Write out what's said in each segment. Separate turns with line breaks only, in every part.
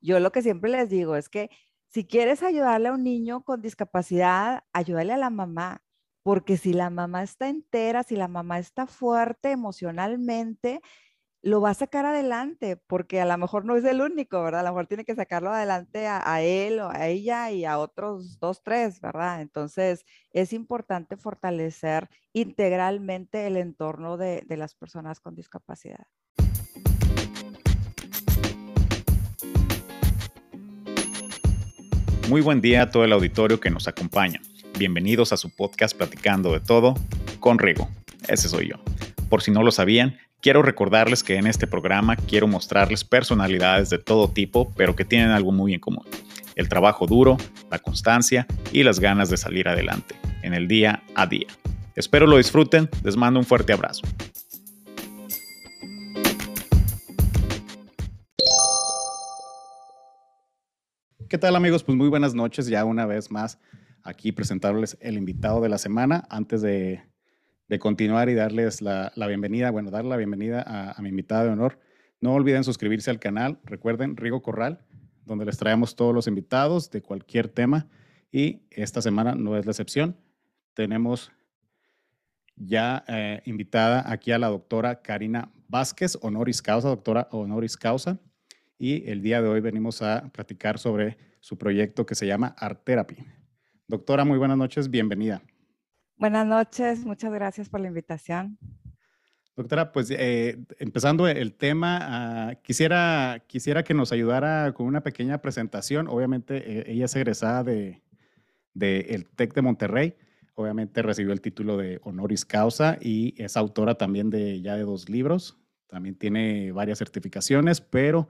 yo lo que siempre les digo es que si quieres ayudarle a un niño con discapacidad, ayúdale a la mamá, porque si la mamá está entera, si la mamá está fuerte emocionalmente, lo va a sacar adelante, porque a lo mejor no es el único, ¿verdad? A lo mejor tiene que sacarlo adelante a, él o a ella y a otros dos, tres, ¿verdad? Entonces, es importante fortalecer integralmente el entorno de, las personas con discapacidad.
Muy buen día a todo el auditorio que nos acompaña. Bienvenidos a su podcast Platicando de Todo con Rigo. Ese soy yo. Por si no lo sabían, Quiero recordarles que en este programa quiero mostrarles personalidades de todo tipo, pero que tienen algo muy en común. El trabajo duro, la constancia y las ganas de salir adelante en el día a día. Espero lo disfruten, les mando un fuerte abrazo. ¿Qué tal amigos? Pues muy buenas noches ya una vez más aquí presentarles el invitado de la semana antes de de continuar y darles la, bienvenida, bueno, dar la bienvenida a, mi invitado de honor. No olviden suscribirse al canal. Recuerden, Rigo Corral, donde les traemos todos los invitados de cualquier tema. Y esta semana no es la excepción. Tenemos ya eh, invitada aquí a la doctora Karina Vázquez, honoris causa, doctora honoris causa. Y el día de hoy venimos a platicar sobre su proyecto que se llama Art Therapy. Doctora, muy buenas noches, bienvenida.
Buenas noches, muchas gracias por la invitación.
Doctora, pues eh, empezando el tema, ah, quisiera, quisiera que nos ayudara con una pequeña presentación. Obviamente, eh, ella es egresada de, el TEC de Monterrey. Obviamente recibió el título de honoris causa y es autora también de ya de dos libros. También tiene varias certificaciones, pero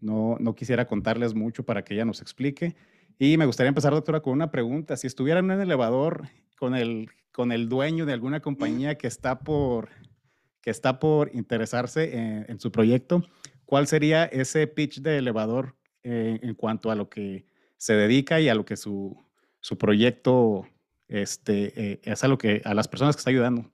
no, no quisiera contarles mucho para que ella nos explique. Y me gustaría empezar, doctora, con una pregunta. Si estuviera en un elevador con el con el dueño de alguna compañía que está por, que está por interesarse en, su proyecto, ¿cuál sería ese pitch de elevador eh, en cuanto a lo que se dedica y a lo que su, su proyecto este, eh, es a lo que a las personas que está ayudando?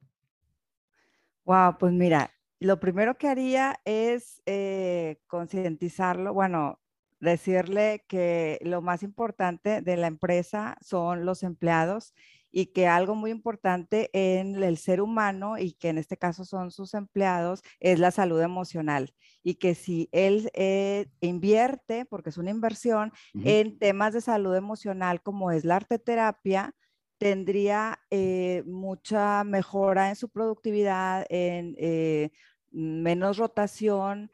Wow, pues mira, lo primero que haría es eh, concientizarlo, bueno, decirle que lo más importante de la empresa son los empleados y que algo muy importante en el ser humano y que en este caso son sus empleados es la salud emocional. Y que si él eh, invierte, porque es una inversión, en temas de salud emocional como es la arteterapia, tendría eh, mucha mejora en su productividad, en eh, menos rotación,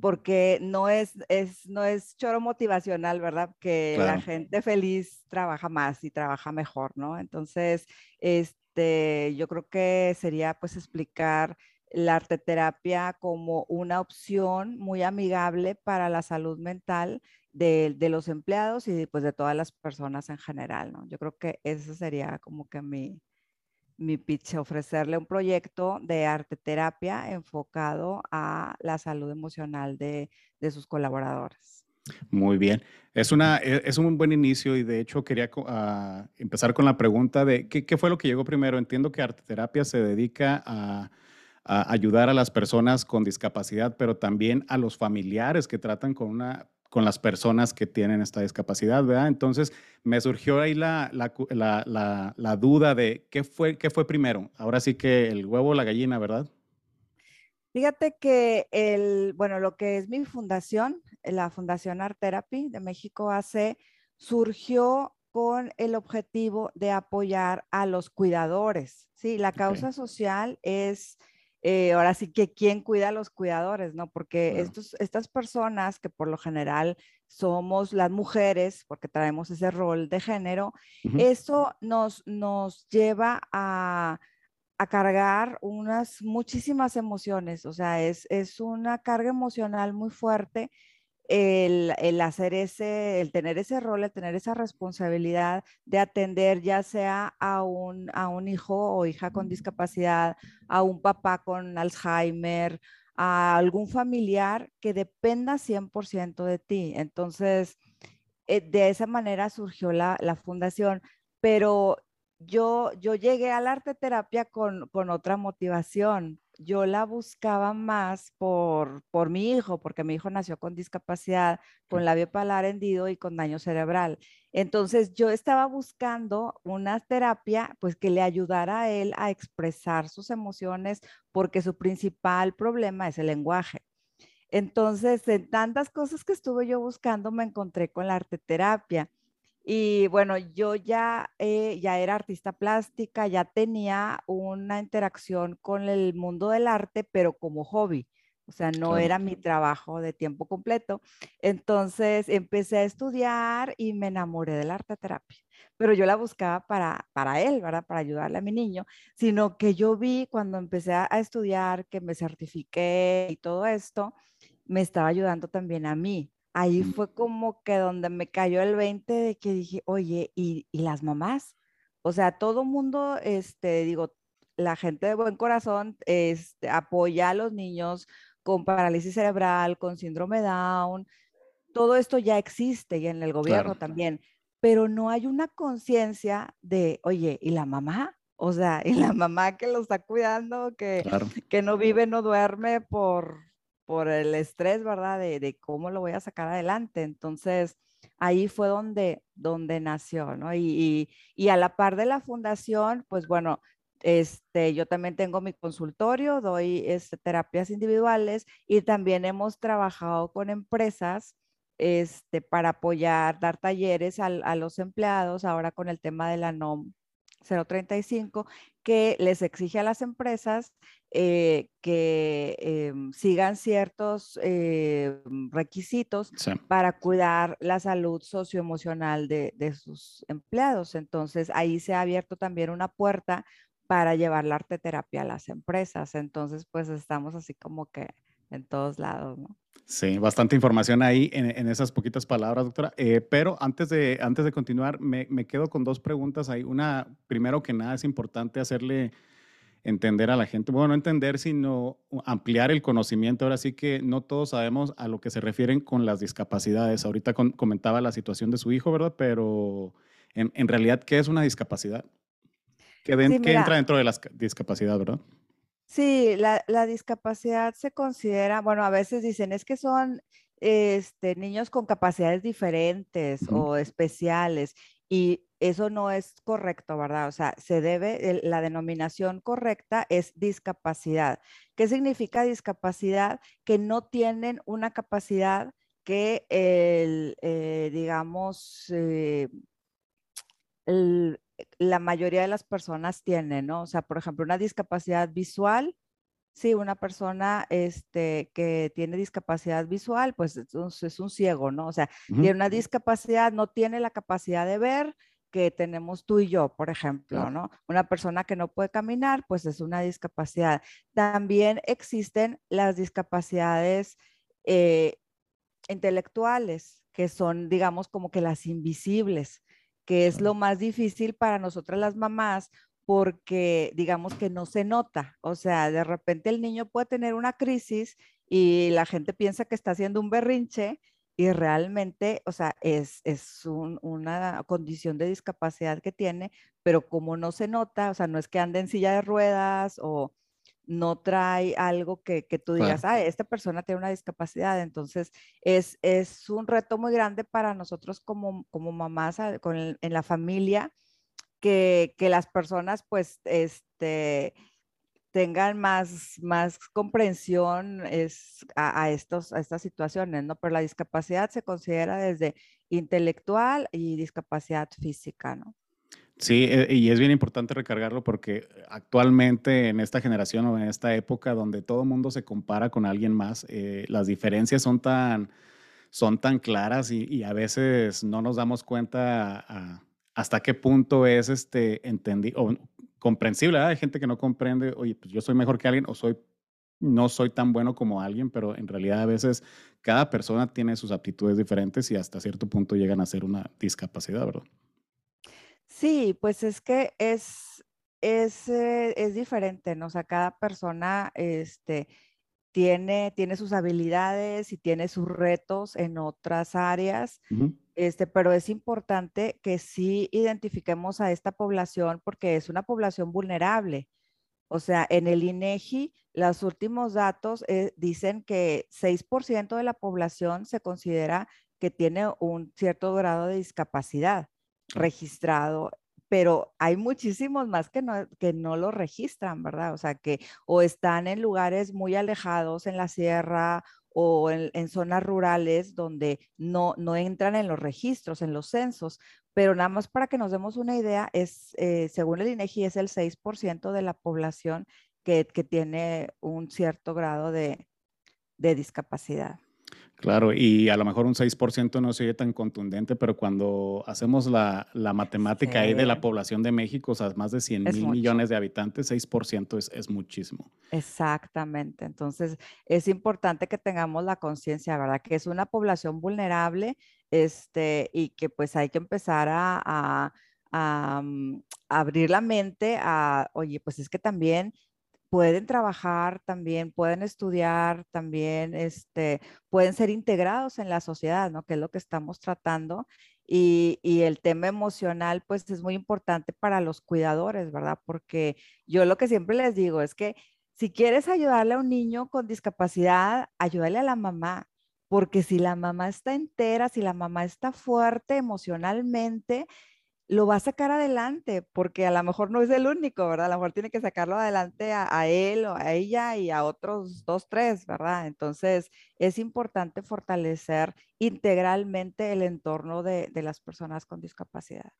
porque no es, es, no es choro motivacional, ¿verdad? Que la gente feliz trabaja más y trabaja mejor, ¿no? Entonces, este, yo creo que sería pues explicar la arteterapia como una opción muy amigable para la salud mental de, de, los empleados y pues de todas las personas en general, ¿no? Yo creo que eso sería como que mi, mi pitch, ofrecerle un proyecto de arte terapia enfocado a la salud emocional de, sus colaboradores.
Muy bien. Es, una, e, es un buen inicio y de hecho quería ah, empezar con la pregunta de ¿qué, fue lo que llegó primero. Entiendo que arte terapia se dedica a, a ayudar a las personas con discapacidad, pero también a los familiares que tratan con una con las personas que tienen esta discapacidad, ¿verdad? Entonces me surgió ahí la, la, duda de ¿qué fue, qué fue primero. Ahora sí que el huevo o la gallina, ¿verdad?
Fíjate que el, bueno, lo que es mi fundación, la Fundación Art Therapy de México hace, surgió con el objetivo de apoyar a los cuidadores. Sí, la causa social es eh, ahora sí que quién cuida a los cuidadores, ¿no? Porque estos, estas personas que por lo general somos las mujeres, porque traemos ese rol de género, eso nos, nos lleva a, a, cargar unas muchísimas emociones, o sea, es, es una carga emocional muy fuerte el, hacer ese, el tener ese rol, el tener esa responsabilidad de atender ya sea a un, a un hijo o hija con discapacidad, a un papá con Alzheimer, a algún familiar que dependa 100% de ti. Entonces, eh, de esa manera surgió la, la fundación, pero yo, yo llegué al arte terapia con, con otra motivación yo la buscaba más por, por mi hijo, porque mi hijo nació con discapacidad, con labio palar hendido y con daño cerebral. Entonces yo estaba buscando una terapia pues que le ayudara a él a expresar sus emociones porque su principal problema es el lenguaje. Entonces, en tantas cosas que estuve yo buscando, me encontré con la arte terapia. Y bueno, yo ya, eh, ya era artista plástica, ya tenía una interacción con el mundo del arte, pero como hobby. O sea, no era mi trabajo de tiempo completo. Entonces empecé a estudiar y me enamoré de la arte terapia. Pero yo la buscaba para, para él, ¿verdad? Para ayudarle a mi niño. Sino que yo vi cuando empecé a estudiar, que me certifiqué y todo esto, me estaba ayudando también a mí ahí fue como que donde me cayó el 20 de que dije, oye, ¿y, las mamás? O sea, todo mundo, este, digo, la gente de buen corazón este, apoya a los niños con parálisis cerebral, con síndrome Down. Todo esto ya existe y en el gobierno también, pero no hay una conciencia de, oye, ¿y la mamá? O sea, ¿y la mamá que lo está cuidando, que, que no vive, no duerme por, por el estrés, ¿verdad? De, cómo lo voy a sacar adelante. Entonces, ahí fue donde, donde nació, ¿no? Y, a la par de la fundación, pues bueno, este, yo también tengo mi consultorio, doy este, terapias individuales y también hemos trabajado con empresas este, para apoyar, dar talleres a, a los empleados ahora con el tema de la NOM 035 que les exige a las empresas eh, que em, sigan ciertos eh, requisitos para cuidar la salud socioemocional de, de sus empleados. Entonces, ahí se ha abierto también una puerta para llevar la arteterapia a las empresas. Entonces, pues estamos así como que en todos lados, ¿no?
Sí, bastante información ahí en, esas poquitas palabras, doctora. Eh, pero antes de, antes de continuar, me, me, quedo con dos preguntas ahí. Una, primero que nada, es importante hacerle entender a la gente, bueno, no entender, sino ampliar el conocimiento. Ahora sí que no todos sabemos a lo que se refieren con las discapacidades. Ahorita comentaba la situación de su hijo, ¿verdad? Pero en, en realidad, ¿qué es una discapacidad? ¿Qué, ¿qué entra dentro de la discapacidad, verdad?
Sí, la, discapacidad se considera, bueno, a veces dicen, es que son este, niños con capacidades diferentes o especiales y eso no es correcto, ¿verdad? O sea, se debe, la denominación correcta es discapacidad. ¿Qué significa discapacidad? Que no tienen una capacidad que el, eh, digamos, eh, el, la mayoría de las personas tienen, ¿no? O sea, por ejemplo, una discapacidad visual, sí, una persona este, que tiene discapacidad visual, pues es un, ciego, ¿no? O sea, tiene una discapacidad, no tiene la capacidad de ver que tenemos tú y yo, por ejemplo, ¿no? Una persona que no puede caminar, pues es una discapacidad. También existen las discapacidades eh, intelectuales, que son, digamos, como que las invisibles que es lo más difícil para nosotras las mamás porque digamos que no se nota, o sea, de repente el niño puede tener una crisis y la gente piensa que está haciendo un berrinche y realmente, o sea, es, es una condición de discapacidad que tiene, pero como no se nota, o sea, no es que ande en silla de ruedas o no trae algo que, tú digas, ah, esta persona tiene una discapacidad. Entonces, es, es un reto muy grande para nosotros como, como mamás en la familia, que, las personas pues este, tengan más, más comprensión es, a, estos, a estas situaciones, ¿no? Pero la discapacidad se considera desde intelectual y discapacidad física, ¿no?
Sí, eh, y es bien importante recargarlo porque actualmente en esta generación o en esta época donde todo el mundo se compara con alguien más, eh, las diferencias son tan, son tan claras y, a veces no nos damos cuenta hasta qué punto es este o comprensible. Hay gente que no comprende, oye, pues yo soy mejor que alguien o soy no soy tan bueno como alguien, pero en realidad a veces cada persona tiene sus aptitudes diferentes y hasta cierto punto llegan a ser una discapacidad, ¿verdad?
Sí, pues es que es, es, eh, es diferente, ¿no? O sea, cada persona este, tiene, tiene sus habilidades y tiene sus retos en otras áreas, este, pero es importante que sí identifiquemos a esta población porque es una población vulnerable. O sea, en el INEGI los últimos datos eh, dicen que 6% de la población se considera que tiene un cierto grado de discapacidad registrado, pero hay muchísimos más que no, que no lo registran, ¿verdad? O sea, que o están en lugares muy alejados en la sierra o en, zonas rurales donde no, no entran en los registros, en los censos, pero nada más para que nos demos una idea, es, eh, según el INEGI, es el 6% de la población que, tiene un cierto grado de discapacidad.
Claro, y a lo mejor un 6% no se oye tan contundente, pero cuando hacemos la, matemática ahí de la población de México, o sea, más de 100 mil millones de habitantes, 6% es, es muchísimo.
Exactamente. Entonces, es importante que tengamos la conciencia, ¿verdad? Que es una población vulnerable este, y que pues hay que empezar a, a mm, abrir la mente a, oye, pues es que también pueden trabajar también, pueden estudiar también, este, pueden ser integrados en la sociedad, ¿no? Que es lo que estamos tratando. Y, y, el tema emocional, pues es muy importante para los cuidadores, ¿verdad? Porque yo lo que siempre les digo es que si quieres ayudarle a un niño con discapacidad, ayúdale a la mamá, porque si la mamá está entera, si la mamá está fuerte emocionalmente, lo va a sacar adelante, porque a lo mejor no es el único, ¿verdad? A lo mejor tiene que sacarlo adelante a, él o a ella y a otros dos, tres, ¿verdad? Entonces, es importante fortalecer integralmente el entorno de, de las personas con discapacidad.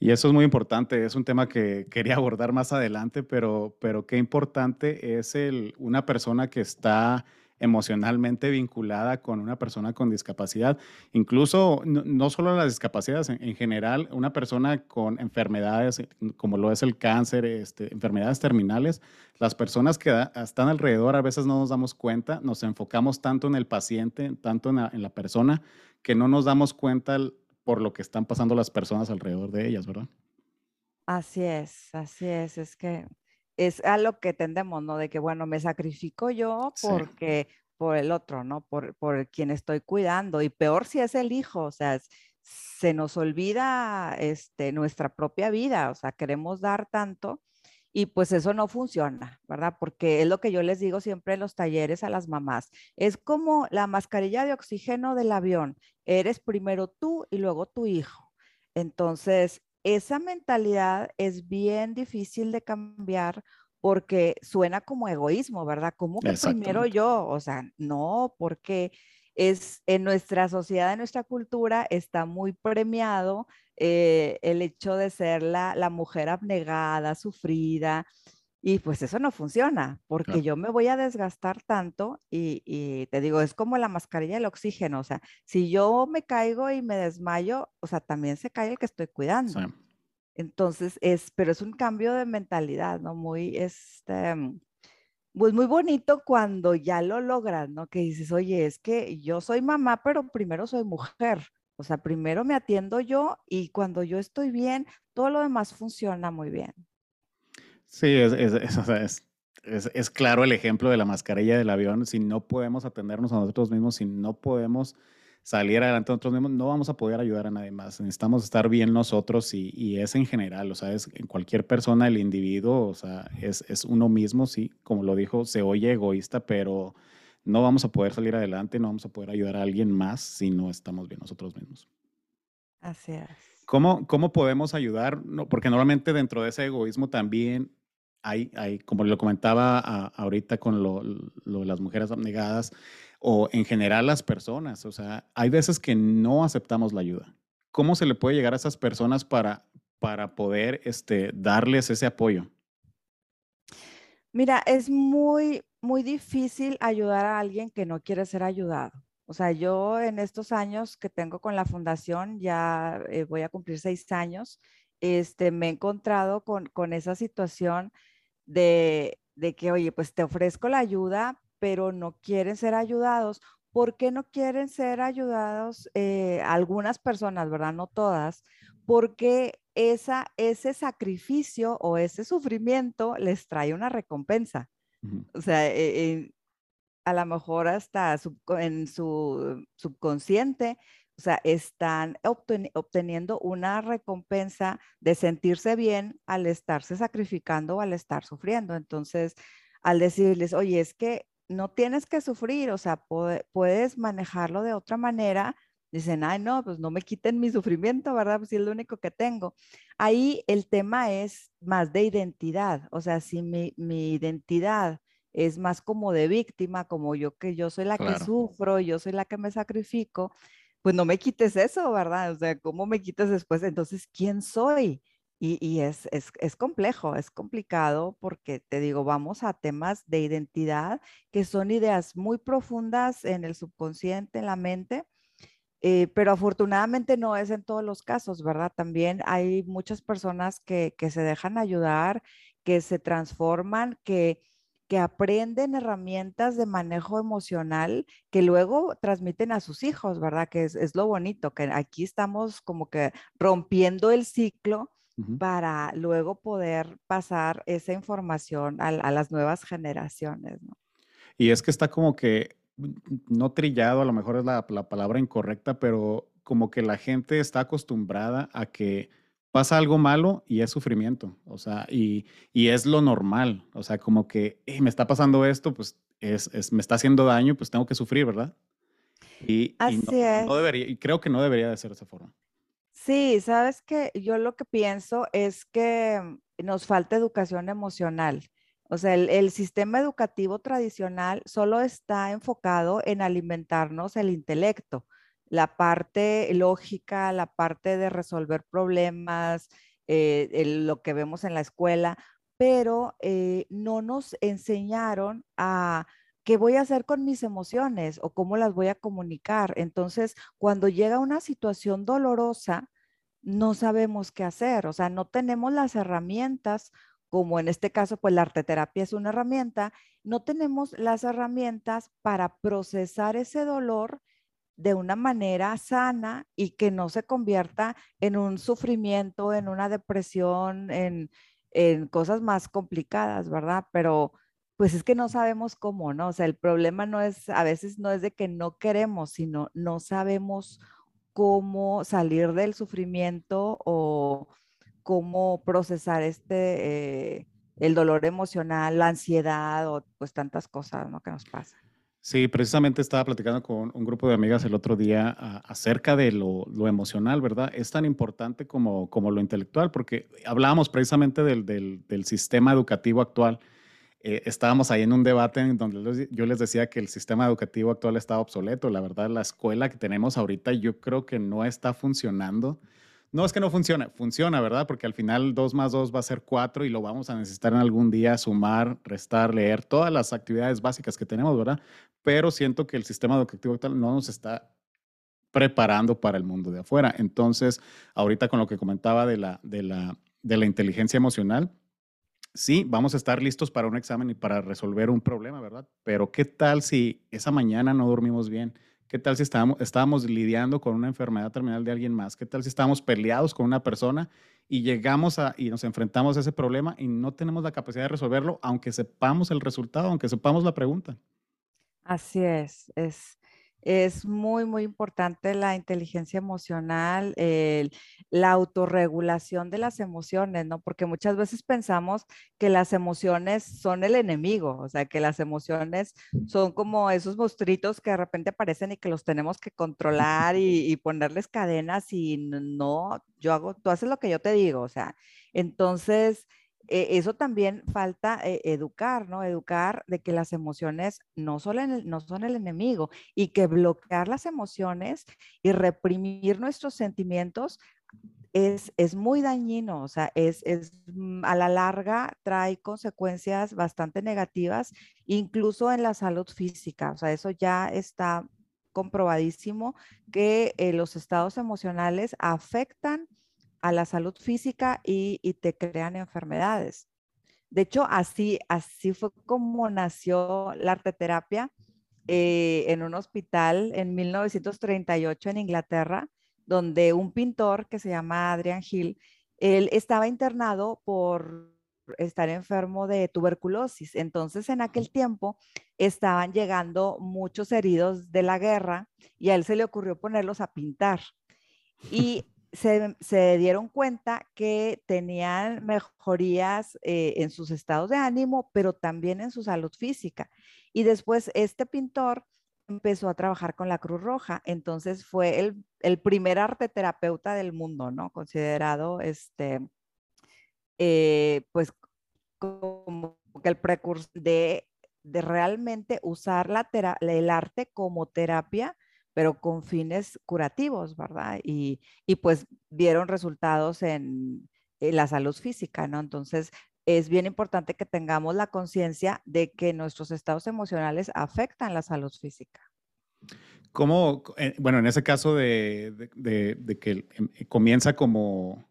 Y eso es muy importante, es un tema que quería abordar más adelante, pero, pero qué importante es el, una persona que está emocionalmente vinculada con una persona con discapacidad. Incluso no, solo las discapacidades, en, general, una persona con enfermedades como lo es el cáncer, este, enfermedades terminales, las personas que están alrededor a veces no nos damos cuenta, nos enfocamos tanto en el paciente, tanto en la, en la persona, que no nos damos cuenta por lo que están pasando las personas alrededor de ellas, ¿verdad?
Así es, así es, es que es a lo que tendemos, ¿no? De que, bueno, me sacrifico yo porque por el otro, ¿no? Por, por quien estoy cuidando. Y peor si es el hijo, o sea, se nos olvida este, nuestra propia vida, o sea, queremos dar tanto y pues eso no funciona, ¿verdad? Porque es lo que yo les digo siempre en los talleres a las mamás. Es como la mascarilla de oxígeno del avión. Eres primero tú y luego tu hijo. Entonces, esa mentalidad es bien difícil de cambiar porque suena como egoísmo, ¿verdad? Como que primero yo? O sea, no, porque es en nuestra sociedad, en nuestra cultura, está muy premiado eh, el hecho de ser la, la, mujer abnegada, sufrida, y pues eso no funciona, porque yo me voy a desgastar tanto y, y, te digo, es como la mascarilla del oxígeno, o sea, si yo me caigo y me desmayo, o sea, también se cae el que estoy cuidando. Entonces, es, pero es un cambio de mentalidad, ¿no? Muy, este, pues muy bonito cuando ya lo logras, ¿no? Que dices, oye, es que yo soy mamá, pero primero soy mujer. O sea, primero me atiendo yo y cuando yo estoy bien, todo lo demás funciona muy bien.
Sí, es, es, claro el ejemplo de la mascarilla del avión. Si no podemos atendernos a nosotros mismos, si no podemos salir adelante nosotros mismos, no vamos a poder ayudar a nadie más. Necesitamos estar bien nosotros y, y es en general, o sea, es en cualquier persona, el individuo, o sea, es, es, uno mismo, sí, como lo dijo, se oye egoísta, pero no vamos a poder salir adelante, no vamos a poder ayudar a alguien más si no estamos bien nosotros mismos.
Así es.
¿Cómo, cómo podemos ayudar? Porque normalmente dentro de ese egoísmo también hay, hay como lo comentaba ahorita con lo, lo, las mujeres abnegadas o en general las personas, o sea, hay veces que no aceptamos la ayuda. ¿Cómo se le puede llegar a esas personas para, para poder este, darles ese apoyo?
Mira, es muy, muy difícil ayudar a alguien que no quiere ser ayudado. O sea, yo en estos años que tengo con la fundación, ya eh, voy a cumplir seis años, este, me he encontrado con, con esa situación de, de, que, oye, pues te ofrezco la ayuda, pero no quieren ser ayudados. ¿Por qué no quieren ser ayudados eh, algunas personas, verdad? No todas, porque esa, ese sacrificio o ese sufrimiento les trae una recompensa. O sea, eh, eh, a lo mejor hasta en su subconsciente, o sea, están obteniendo una recompensa de sentirse bien al estarse sacrificando o al estar sufriendo. Entonces, al decirles, oye, es que no tienes que sufrir, o sea, puedes manejarlo de otra manera. Dicen, ay, no, pues no me quiten mi sufrimiento, ¿verdad? Pues si es lo único que tengo. Ahí el tema es más de identidad, o sea, si mi, mi identidad es más como de víctima, como yo que yo soy la que sufro, yo soy la que me sacrifico, pues no me quites eso, ¿verdad? O sea, ¿cómo me quitas después? Entonces, ¿quién soy? Y, es, es, complejo, es complicado porque te digo, vamos a temas de identidad que son ideas muy profundas en el subconsciente, en la mente, eh, pero afortunadamente no es en todos los casos, ¿verdad? También hay muchas personas que, que se dejan ayudar, que se transforman, que, que aprenden herramientas de manejo emocional que luego transmiten a sus hijos, ¿verdad? Que es, es lo bonito, que aquí estamos como que rompiendo el ciclo para luego poder pasar esa información a, las nuevas generaciones. ¿no?
Y es que está como que, no trillado, a lo mejor es la, palabra incorrecta, pero como que la gente está acostumbrada a que pasa algo malo y es sufrimiento, o sea, y, es lo normal, o sea, como que me está pasando esto, pues es, me está haciendo daño, pues tengo que sufrir, ¿verdad? Y,
Así es.
debería, y creo que no debería de ser de esa forma.
Sí, sabes que yo lo que pienso es que nos falta educación emocional. O sea, el, sistema educativo tradicional solo está enfocado en alimentarnos el intelecto, la parte lógica, la parte de resolver problemas, eh, lo que vemos en la escuela, pero eh, no nos enseñaron a qué voy a hacer con mis emociones o cómo las voy a comunicar. Entonces, cuando llega una situación dolorosa, no sabemos qué hacer, o sea, no tenemos las herramientas, como en este caso, pues la arteterapia es una herramienta, no tenemos las herramientas para procesar ese dolor de una manera sana y que no se convierta en un sufrimiento, en una depresión, en, cosas más complicadas, ¿verdad? Pero pues es que no sabemos cómo, ¿no? O sea, el problema no es, a veces no es de que no queremos, sino no sabemos cómo salir del sufrimiento o cómo procesar este, eh, el dolor emocional, la ansiedad o pues tantas cosas ¿no? que nos pasan.
Sí, precisamente estaba platicando con un grupo de amigas el otro día acerca de lo, emocional, ¿verdad? Es tan importante como, como lo intelectual, porque hablábamos precisamente del, del, sistema educativo actual eh, estábamos ahí en un debate en donde yo les decía que el sistema educativo actual estaba obsoleto. La verdad, la escuela que tenemos ahorita yo creo que no está funcionando. No es que no funcione, funciona, ¿verdad? Porque al final 2 más 2 va a ser 4 y lo vamos a necesitar en algún día sumar, restar, leer, todas las actividades básicas que tenemos, ¿verdad? Pero siento que el sistema educativo actual no nos está preparando para el mundo de afuera. Entonces, ahorita con lo que comentaba de la, de la, de la inteligencia emocional, sí, vamos a estar listos para un examen y para resolver un problema, ¿verdad? Pero ¿qué tal si esa mañana no dormimos bien? ¿Qué tal si estábamos, lidiando con una enfermedad terminal de alguien más? ¿Qué tal si estábamos peleados con una persona y llegamos a, y nos enfrentamos a ese problema y no tenemos la capacidad de resolverlo, aunque sepamos el resultado, aunque sepamos la pregunta?
Así es, es, es muy, muy importante la inteligencia emocional, la autorregulación de las emociones, ¿no? Porque muchas veces pensamos que las emociones son el enemigo, o sea, que las emociones son como esos monstruitos que de repente aparecen y que los tenemos que controlar y, y ponerles cadenas y no, yo hago, tú haces lo que yo te digo, o sea, entonces e, eso también falta eh, educar, ¿no? Educar de que las emociones no el, no son el enemigo y que bloquear las emociones y reprimir nuestros sentimientos es, es muy dañino, o sea, es, es, mm, a la larga trae consecuencias bastante negativas, incluso en la salud física, o sea, eso ya está comprobadísimo que eh, los estados emocionales afectan a la salud física y, te crean enfermedades. De hecho, así, así fue como nació la arteterapia eh, en un hospital en 1938 en Inglaterra, donde un pintor que se llama Adrian Hill, él estaba internado por estar enfermo de tuberculosis. Entonces, en aquel tiempo estaban llegando muchos heridos de la guerra y a él se le ocurrió ponerlos a pintar. Y se, dieron cuenta que tenían mejorías eh, en sus estados de ánimo, pero también en su salud física. Y después este pintor empezó a trabajar con la Cruz Roja, entonces fue el, primer arte terapeuta del mundo, ¿no? Considerado, este, eh, pues, como que el precursor de, de realmente usar la el arte como terapia pero con fines curativos, ¿verdad? Y, pues vieron resultados en, la salud física, ¿no? Entonces, es bien importante que tengamos la conciencia de que nuestros estados emocionales afectan la salud física.
¿Cómo, eh, bueno, en ese caso de, que em, comienza como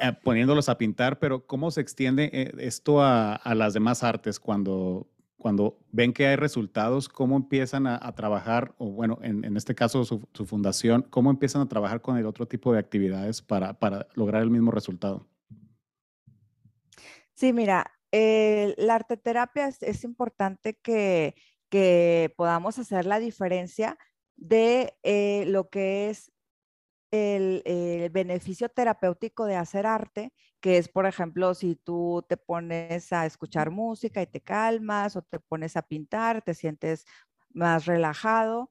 eh, poniéndolos a pintar, pero ¿cómo se extiende eh, esto a, a, las demás artes cuando cuando ven que hay resultados, cómo empiezan a, trabajar, o bueno, en, este caso su, fundación, cómo empiezan a trabajar con el otro tipo de actividades para, lograr el mismo resultado.
Sí, mira, la arteterapia es, importante que, podamos hacer la diferencia de eh, lo que es el, beneficio terapéutico de hacer arte, que es, por ejemplo, si tú te pones a escuchar música y te calmas o te pones a pintar, te sientes más relajado.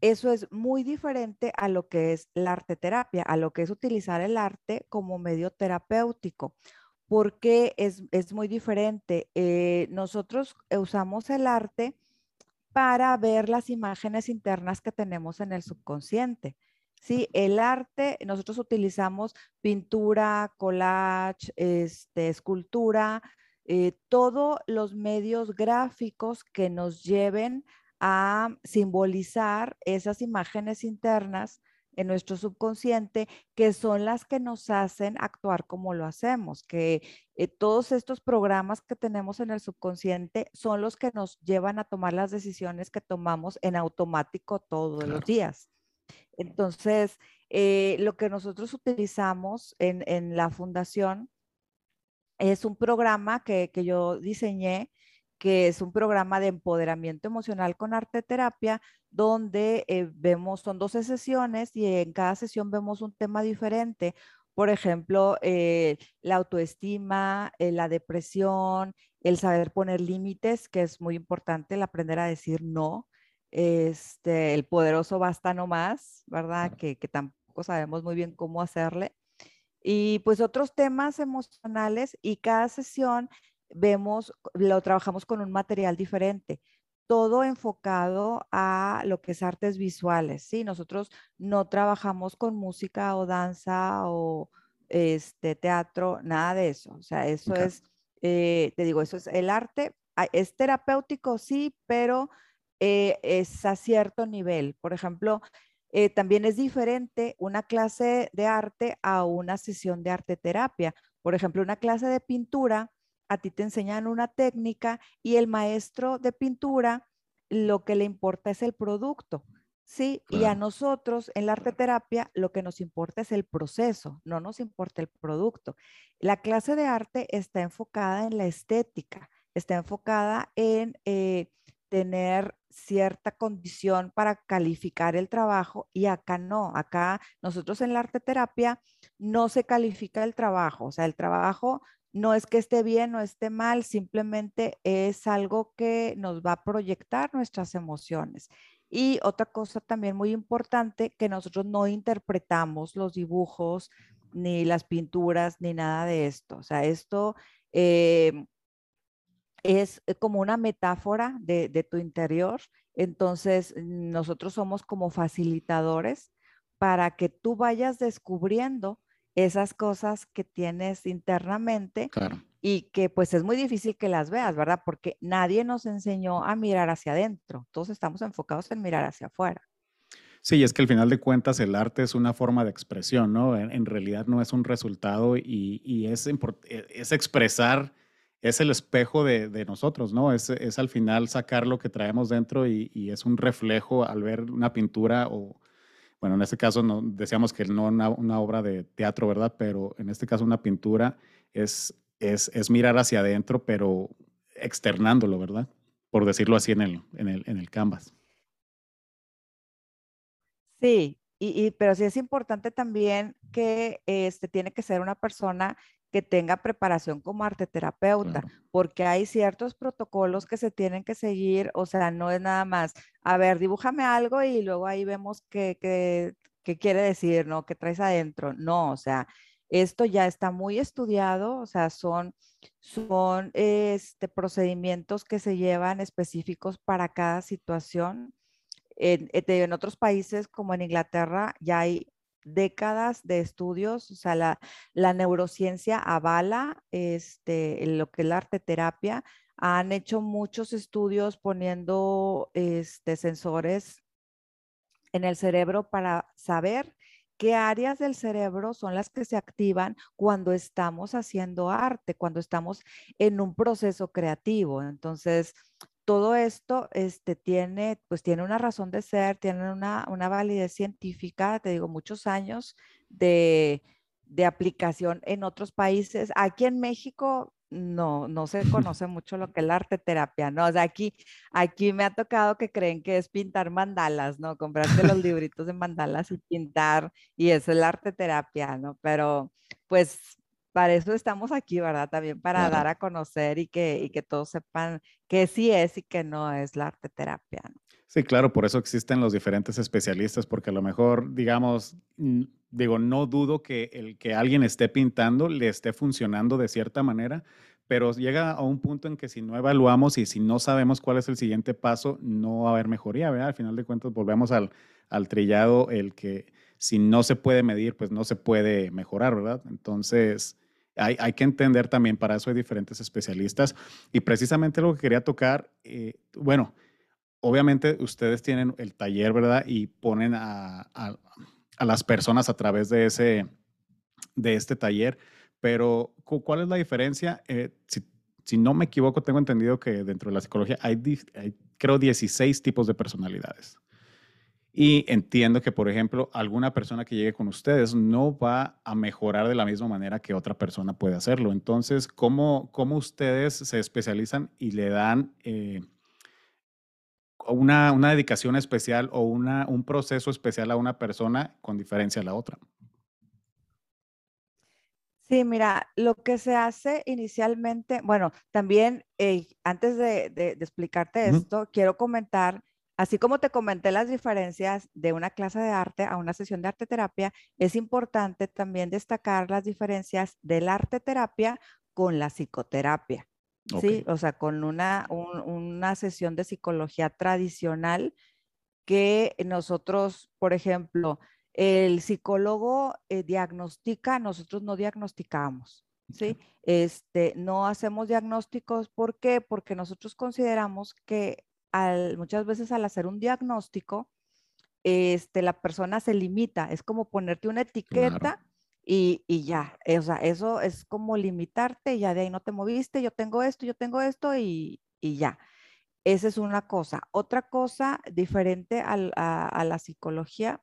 Eso es muy diferente a lo que es la arte terapia, a lo que es utilizar el arte como medio terapéutico, porque es, muy diferente. Eh, nosotros usamos el arte para ver las imágenes internas que tenemos en el subconsciente. Sí, el arte, nosotros utilizamos pintura, collage, este, escultura, eh, todos los medios gráficos que nos lleven a simbolizar esas imágenes internas en nuestro subconsciente, que son las que nos hacen actuar como lo hacemos, que eh, todos estos programas que tenemos en el subconsciente son los que nos llevan a tomar las decisiones que tomamos en automático todos los días. Entonces, eh, lo que nosotros utilizamos en, la fundación es un programa que, yo diseñé, que es un programa de empoderamiento emocional con arte terapia, donde eh, vemos, son 12 sesiones y en cada sesión vemos un tema diferente. Por ejemplo, eh, la autoestima, la depresión, el saber poner límites, que es muy importante, el aprender a decir no, este, el poderoso basta no más, ¿verdad? Que, tampoco sabemos muy bien cómo hacerle. Y pues otros temas emocionales y cada sesión vemos, lo trabajamos con un material diferente, todo enfocado a lo que es artes visuales, ¿sí? Nosotros no trabajamos con música o danza o este, teatro, nada de eso. O sea, eso es, eh, te digo, eso es el arte. Es terapéutico, sí, pero eh, es a cierto nivel. Por ejemplo, eh, también es diferente una clase de arte a una sesión de arte terapia. Por ejemplo, una clase de pintura, a ti te enseñan una técnica y el maestro de pintura lo que le importa es el producto. Sí, y a nosotros en la arte terapia lo que nos importa es el proceso, no nos importa el producto. La clase de arte está enfocada en la estética, está enfocada en eh, tener cierta condición para calificar el trabajo y acá no, acá nosotros en la arte terapia no se califica el trabajo, o sea, el trabajo no es que esté bien o esté mal, simplemente es algo que nos va a proyectar nuestras emociones. Y otra cosa también muy importante, que nosotros no interpretamos los dibujos, ni las pinturas, ni nada de esto. O sea, esto eh, es eh, como una metáfora de, tu interior. Entonces, nosotros somos como facilitadores para que tú vayas descubriendo esas cosas que tienes internamente y que pues es muy difícil que las veas, ¿verdad? Porque nadie nos enseñó a mirar hacia adentro. Todos estamos enfocados en mirar hacia afuera.
Sí, es que al final de cuentas el arte es una forma de expresión, ¿no? En, realidad no es un resultado y, es, e, es expresar es el espejo de, nosotros, ¿no? Es, es, al final sacar lo que traemos dentro y, es un reflejo al ver una pintura o, bueno, en este caso no, decíamos que no una, una, obra de teatro, ¿verdad? Pero en este caso una pintura es, es, es, mirar hacia adentro, pero externándolo, ¿verdad? Por decirlo así en el, en el, en el canvas.
Sí, y, pero sí es importante también que este, tiene que ser una persona que tenga preparación como arte terapeuta, porque hay ciertos protocolos que se tienen que seguir, o sea, no es nada más, a ver, dibújame algo y luego ahí vemos qué, qué, quiere decir, ¿no? ¿Qué traes adentro? No, o sea, esto ya está muy estudiado, o sea, son, son este, procedimientos que se llevan específicos para cada situación. En, en, otros países como en Inglaterra ya hay décadas de estudios, o sea, la, neurociencia avala este, lo que es la arte terapia. Han hecho muchos estudios poniendo este, sensores en el cerebro para saber qué áreas del cerebro son las que se activan cuando estamos haciendo arte, cuando estamos en un proceso creativo. Entonces, todo esto este, tiene, pues tiene una razón de ser, tiene una, validez científica, te digo, muchos años de, aplicación en otros países. Aquí en México no, no se conoce mucho lo que es la arte terapia, ¿no? O sea, aquí, aquí me ha tocado que creen que es pintar mandalas, ¿no? Comprarte los libritos de mandalas y pintar, y es la arte terapia, ¿no? Pero pues para eso estamos aquí, ¿verdad? También para dar a conocer y que, y que todos sepan que sí es y que no es la arte terapia.
Sí, claro, por eso existen los diferentes especialistas, porque a lo mejor, digamos, digo, no dudo que el que alguien esté pintando le esté funcionando de cierta manera, pero llega a un punto en que si no evaluamos y si no sabemos cuál es el siguiente paso, no va a haber mejoría, ¿verdad? Al final de cuentas, volvemos al, al trillado, el que si no se puede medir, pues no se puede mejorar, ¿verdad? Entonces, hay, que entender también, para eso hay diferentes especialistas. Y precisamente lo que quería tocar, eh, bueno, obviamente ustedes tienen el taller, ¿verdad? Y ponen a, las personas a través de, ese, de este taller, pero ¿cuál es la diferencia? Eh, si, no me equivoco, tengo entendido que dentro de la psicología hay, hay creo, 16 tipos de personalidades. Y entiendo que, por ejemplo, alguna persona que llegue con ustedes no va a mejorar de la misma manera que otra persona puede hacerlo. Entonces, ¿cómo, cómo ustedes se especializan y le dan eh, una, una, dedicación especial o una, un proceso especial a una persona con diferencia a la otra?
Sí, mira, lo que se hace inicialmente, bueno, también eh, antes de, de, explicarte esto, quiero comentar Así como te comenté las diferencias de una clase de arte a una sesión de arte terapia, es importante también destacar las diferencias del arte terapia con la psicoterapia. ¿sí? O sea, con una, una sesión de psicología tradicional que nosotros, por ejemplo, el psicólogo eh, diagnostica, nosotros no diagnosticamos. ¿sí? Este, no hacemos diagnósticos, ¿por qué? Porque nosotros consideramos que muchas veces al hacer un diagnóstico, este, la persona se limita, es como ponerte una etiqueta y, ya, o sea, eso es como limitarte, ya de ahí no te moviste, yo tengo esto, yo tengo esto y, ya. Esa es una cosa. Otra cosa diferente a, la psicología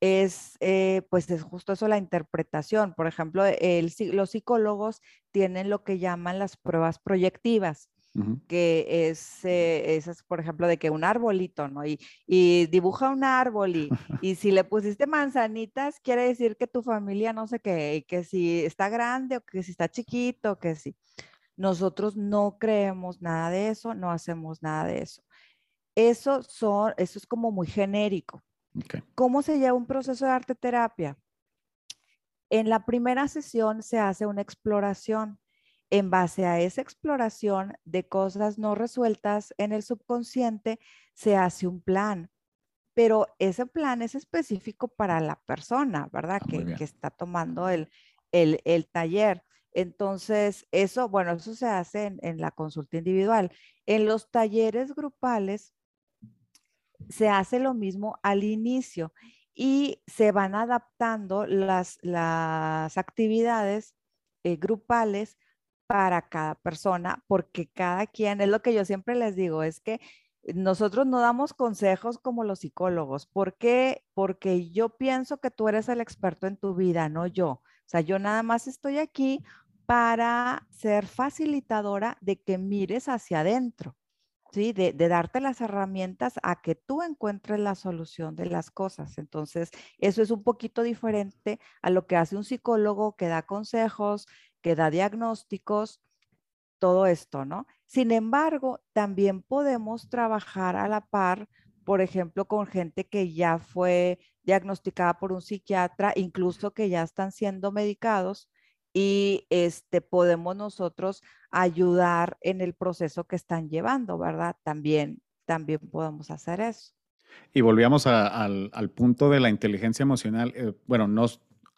es, eh, pues es justo eso, la interpretación. Por ejemplo, los psicólogos tienen lo que llaman las pruebas proyectivas que es, eh, por ejemplo, de que un arbolito, ¿no? Y, y dibuja un árbol y, y, si le pusiste manzanitas, quiere decir que tu familia no sé qué, que si está grande o que si está chiquito, que si. Nosotros no creemos nada de eso, no hacemos nada de eso. Eso, son, eso es como muy genérico. ¿Cómo se lleva un proceso de arte terapia? En la primera sesión se hace una exploración en base a esa exploración de cosas no resueltas en el subconsciente, se hace un plan. Pero ese plan es específico para la persona, ¿verdad? Ah, que, está tomando el, taller. Entonces, eso, bueno, eso se hace en, en, la consulta individual. En los talleres grupales se hace lo mismo al inicio y se van adaptando las, las actividades eh, grupales para cada persona, porque cada quien, es lo que yo siempre les digo, es que nosotros no damos consejos como los psicólogos. ¿Por qué? Porque yo pienso que tú eres el experto en tu vida, no yo. O sea, yo nada más estoy aquí para ser facilitadora de que mires hacia adentro. ¿sí? De, darte las herramientas a que tú encuentres la solución de las cosas. Entonces, eso es un poquito diferente a lo que hace un psicólogo que da consejos, que da diagnósticos, todo esto, ¿no? Sin embargo, también podemos trabajar a la par, por ejemplo, con gente que ya fue diagnosticada por un psiquiatra, incluso que ya están siendo medicados y este, podemos nosotros ayudar en el proceso que están llevando, ¿verdad? También, también podemos hacer eso.
Y volvíamos al, punto de la inteligencia emocional. Eh, bueno, no,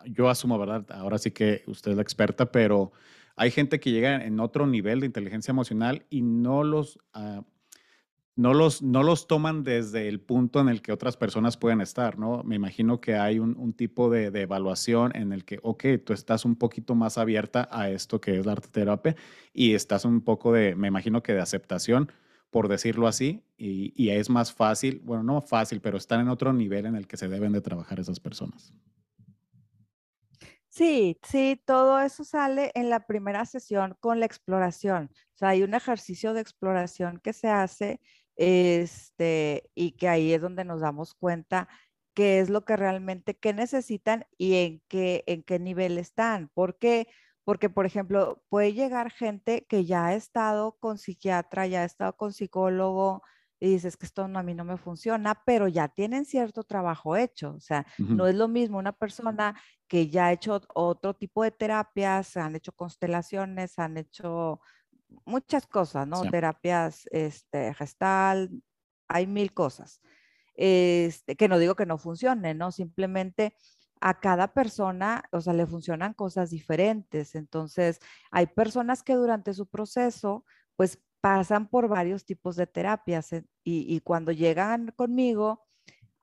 yo asumo, ¿verdad? Ahora sí que usted es la experta, pero hay gente que llega en otro nivel de inteligencia emocional y no los, ah, no los, no los toman desde el punto en el que otras personas pueden estar, ¿no? Me imagino que hay un, tipo de, evaluación en el que, ok, tú estás un poquito más abierta a esto que es la arte terapia y estás un poco de, me imagino que de aceptación, por decirlo así, y, y es más fácil, bueno, no fácil, pero están en otro nivel en el que se deben de trabajar esas personas.
Sí, sí, todo eso sale en la primera sesión con la exploración. O sea, hay un ejercicio de exploración que se hace este, y que ahí es donde nos damos cuenta qué es lo que realmente, qué necesitan y en qué, en qué nivel están. ¿Por qué? Porque, por ejemplo, puede llegar gente que ya ha estado con psiquiatra, ya ha estado con psicólogo, y dices que esto a mí no me funciona, pero ya tienen cierto trabajo hecho. O sea, no es lo mismo una persona que ya ha hecho otro tipo de terapias, han hecho constelaciones, han hecho muchas cosas, ¿no? Terapias este, gestal, hay mil cosas. Este, que no digo que no funcionen, ¿no? Simplemente a cada persona, o sea, le funcionan cosas diferentes. Entonces, hay personas que durante su proceso, pues pasan por varios tipos de terapias eh, y, cuando llegan conmigo,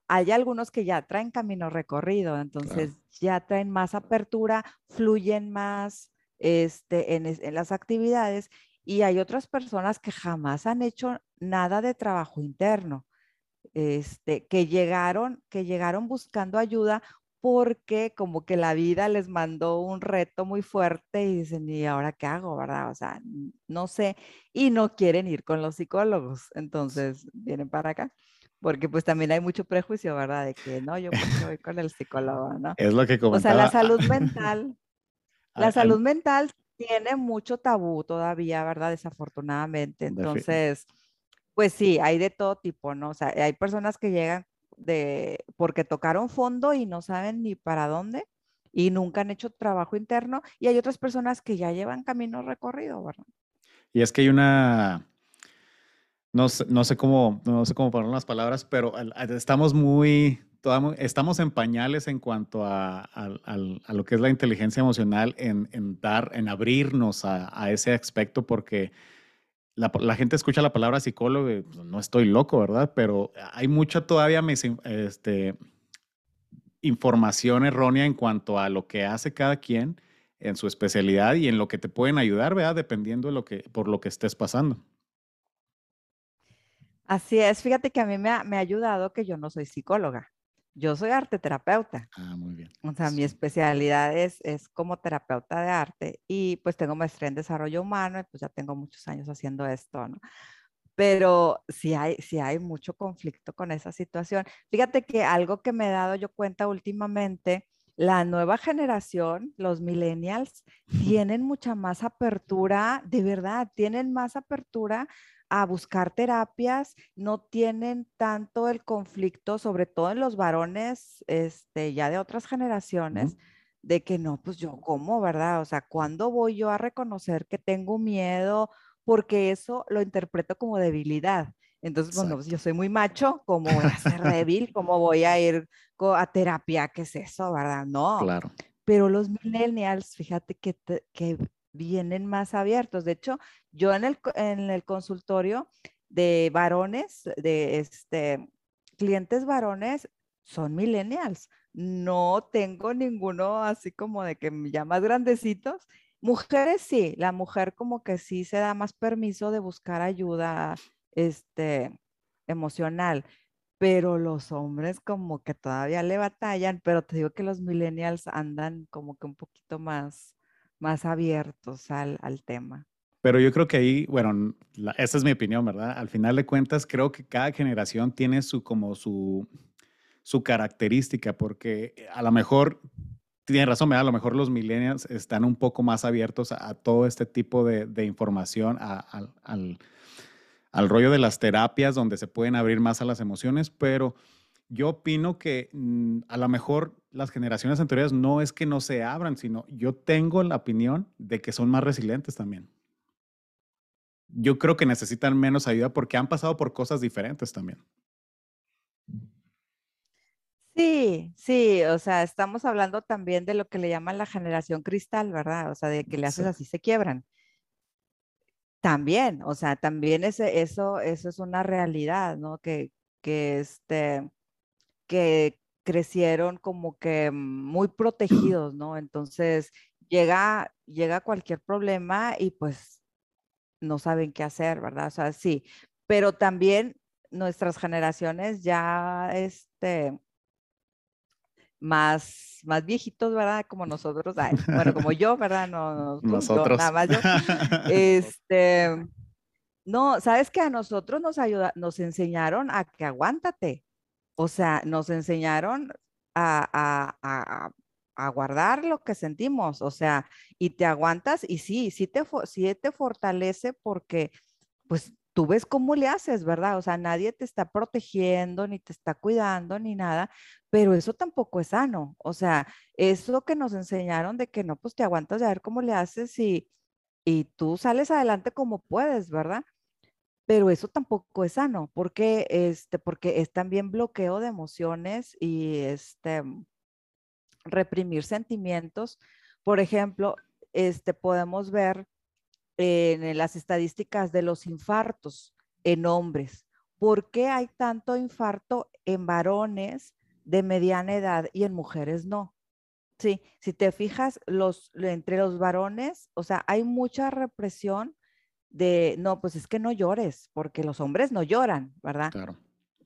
hay algunos que ya traen camino recorrido, entonces ya traen más apertura, fluyen más este, en, las actividades y hay otras personas que jamás han hecho nada de trabajo interno, este, que llegaron, que llegaron buscando ayuda porque como que la vida les mandó un reto muy fuerte y dicen, ¿y ahora qué hago, verdad? O sea, no sé, y no quieren ir con los psicólogos, entonces vienen para acá, porque pues también hay mucho prejuicio, ¿verdad? De que no, yo porque voy con el psicólogo, ¿no?
Es lo que comentaba.
O sea, la salud mental, la salud mental tiene mucho tabú todavía, ¿verdad? Desafortunadamente, entonces... Pues sí, hay de todo tipo, ¿no? O sea, hay personas que llegan de porque tocaron fondo y no saben ni para dónde y nunca han hecho trabajo interno y hay otras personas que ya llevan camino recorrido, ¿verdad?
Y es que hay una no no sé cómo no sé cómo poner las palabras, pero estamos muy estamos en pañales en cuanto a, lo que es la inteligencia emocional, en, dar, en abrirnos a, a ese aspecto, porque la, gente escucha la palabra psicólogo y pues, no estoy loco, ¿verdad? Pero hay mucha todavía este, información errónea en cuanto a lo que hace cada quien en su especialidad y en lo que te pueden ayudar, ¿verdad? Dependiendo de lo que, por lo que estés pasando.
Así es, fíjate que a mí me ha, me ha ayudado que yo no soy psicóloga. Yo soy arte terapeuta.
Ah, muy bien.
O sea, mi especialidad es, es como terapeuta de arte y pues tengo maestría en desarrollo humano y pues ya tengo muchos años haciendo esto, ¿no? Pero sí hay, sí hay mucho conflicto con esa situación. Fíjate que algo que me he dado yo cuenta últimamente, la nueva generación, los millennials, tienen mucha más apertura, de verdad, tienen más apertura a buscar terapias, no tienen tanto el conflicto, sobre todo en los varones este, ya de otras generaciones, de que no, pues yo cómo, ¿verdad? O sea, ¿cuándo voy yo a reconocer que tengo miedo? Porque eso lo interpreto como debilidad. Entonces, bueno, pues yo soy muy macho, ¿cómo voy a ser débil? ¿Cómo voy a ir a terapia? ¿Qué es eso, verdad? No.
Claro.
Pero los millennials, fíjate que, que vienen más abiertos. De hecho, yo en el, en el consultorio de varones, de este, clientes varones, son millennials. No tengo ninguno así como de que ya más grandecitos. Mujeres sí, la mujer como que sí se da más permiso de buscar ayuda este, emocional, pero los hombres como que todavía le batallan, pero te digo que los millennials andan como que un poquito más, más abiertos al, al tema.
Pero yo creo que ahí, bueno, esa es mi opinión, ¿verdad? Al final de cuentas, creo que cada generación tiene su, como su, su característica, porque a lo mejor, tiene razón, ¿verdad? A lo mejor los millennials están un poco más abiertos a, todo este tipo de, de información, al, al rollo de las terapias, donde se pueden abrir más a las emociones, pero yo opino que mm, a lo mejor las generaciones anteriores no es que no se abran, sino yo tengo la opinión de que son más resilientes también. Yo creo que necesitan menos ayuda porque han pasado por cosas diferentes también.
Sí, sí, o sea, estamos hablando también de lo que le llaman la generación cristal, ¿verdad? O sea, de que le haces así se quiebran. También, o sea, también ese, eso, eso es una realidad, ¿no? Que, que, este, que crecieron como que muy protegidos, ¿no? Entonces llega, llega cualquier problema y pues no saben qué hacer, ¿verdad? O sea, sí, pero también nuestras generaciones ya, este, más, más viejitos, ¿verdad? Como nosotros, bueno, como yo, ¿verdad? No,
nosotros.
nada más yo. Este, no, sabes que a nosotros nos ayuda, nos enseñaron a que aguántate. O sea, nos enseñaron a, a, a, guardar lo que sentimos, o sea, y te aguantas y sí, sí te, sí te fortalece porque pues tú ves cómo le haces, ¿verdad? O sea, nadie te está protegiendo, ni te está cuidando, ni nada, pero eso tampoco es sano. O sea, eso que nos enseñaron de que no, pues te aguantas de ver cómo le haces y, y tú sales adelante como puedes, ¿verdad? Pero eso tampoco es sano, porque, este, porque es también bloqueo de emociones y este, reprimir sentimientos. Por ejemplo, este, podemos ver en las estadísticas de los infartos en hombres. ¿Por qué hay tanto infarto en varones de mediana edad y en mujeres no? Sí, si te fijas, los, entre los varones, o sea, hay mucha represión de, no, pues es que no llores, porque los hombres no lloran, ¿verdad?
Claro.